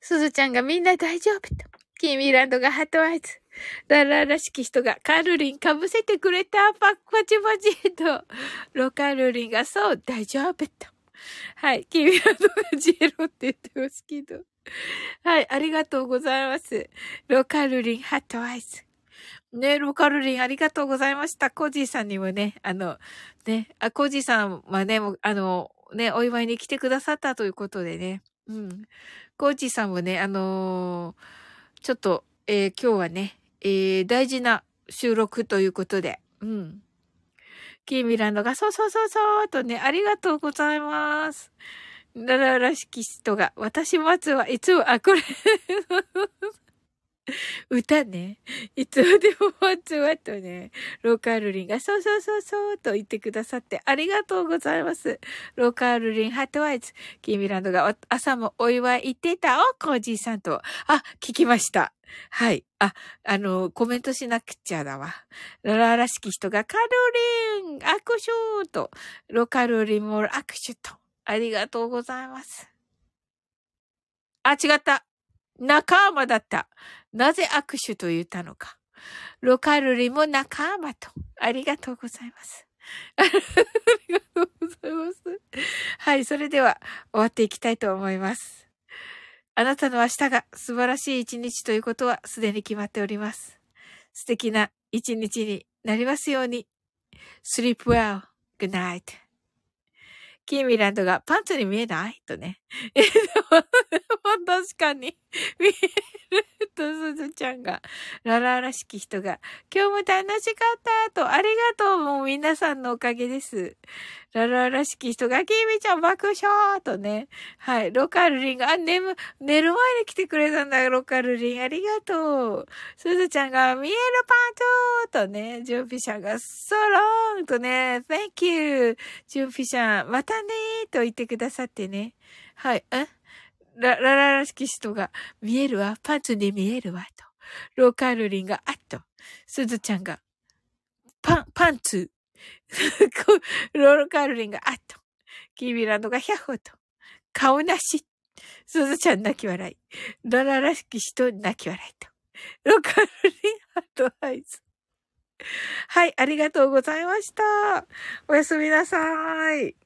すずちゃんがみんな大丈夫と。キーミランドがハートアイズ。ララらしき人がカールリンかぶせてくれたパパチパチと。ロカールリンがそう大丈夫と。はい。キーミランドがジエロって言ってますけど。<laughs> はい。ありがとうございます。ロカルリン heart eyes。ね、ロカルリンありがとうございました。コージーさんにもね、あの、ね、あ、コージーさんはね、もう、あの、ね、お祝いに来てくださったということでね。うん。コージーさんもね、あのーちょっと、えー今日はね、えー大事な収録ということで、うん。キーミランドが、そうそうそうそう、とね、ありがとうございます。ララらしき人が、私待つはいつも、あ、これ、歌ね。いつまでも待つわとね、ローカールリンが、そうそうそうそうと言ってくださってありがとうございます。ローカールリンハートワイズ。キーミランドが朝もお祝い言ってたお、コージーさんと。あ、聞きました。はい。あ、あの、コメントしなくちゃだわ。ララらしき人が、カロリン握手と、ローカルリンも握手と。ありがとうございます。あ、違った。仲間だった。なぜ握手と言ったのか。ロカルリも仲間と。ありがとうございます。<laughs> ありがとうございます。はい、それでは終わっていきたいと思います。あなたの明日が素晴らしい一日ということはすでに決まっております。素敵な一日になりますように。sleep well. good night. キーミランドがパンツに見えない？とね。<laughs> え、でも、でも確かに <laughs> 見えると、すずちゃんが、ララらしき人が、今日も楽しかったと、ありがとう、もう皆さんのおかげです。ララらしき人が、キーミちゃん爆笑とね。はい、ロカルリンが、あ、眠、寝る前に来てくれたんだ、ロカルリン。ありがとう。すずちゃんが、見えるパンツとね、ジュンピシャが、so long とね、thank you. ジュンピシャ、またねーと言ってくださってね。はい、え？ラ、ララらしき人が、見えるわ、パンツに見えるわ、と。ローカルリンが、あっと。すずちゃんが、パン、パンツ。<laughs> ローカルリンが、あっと。キービランドが、ヒャッホーと。顔なし。すずちゃん泣き笑い。ララらしき人泣き笑いと。ローカルリンアドバイス。はい、ありがとうございました。おやすみなさい。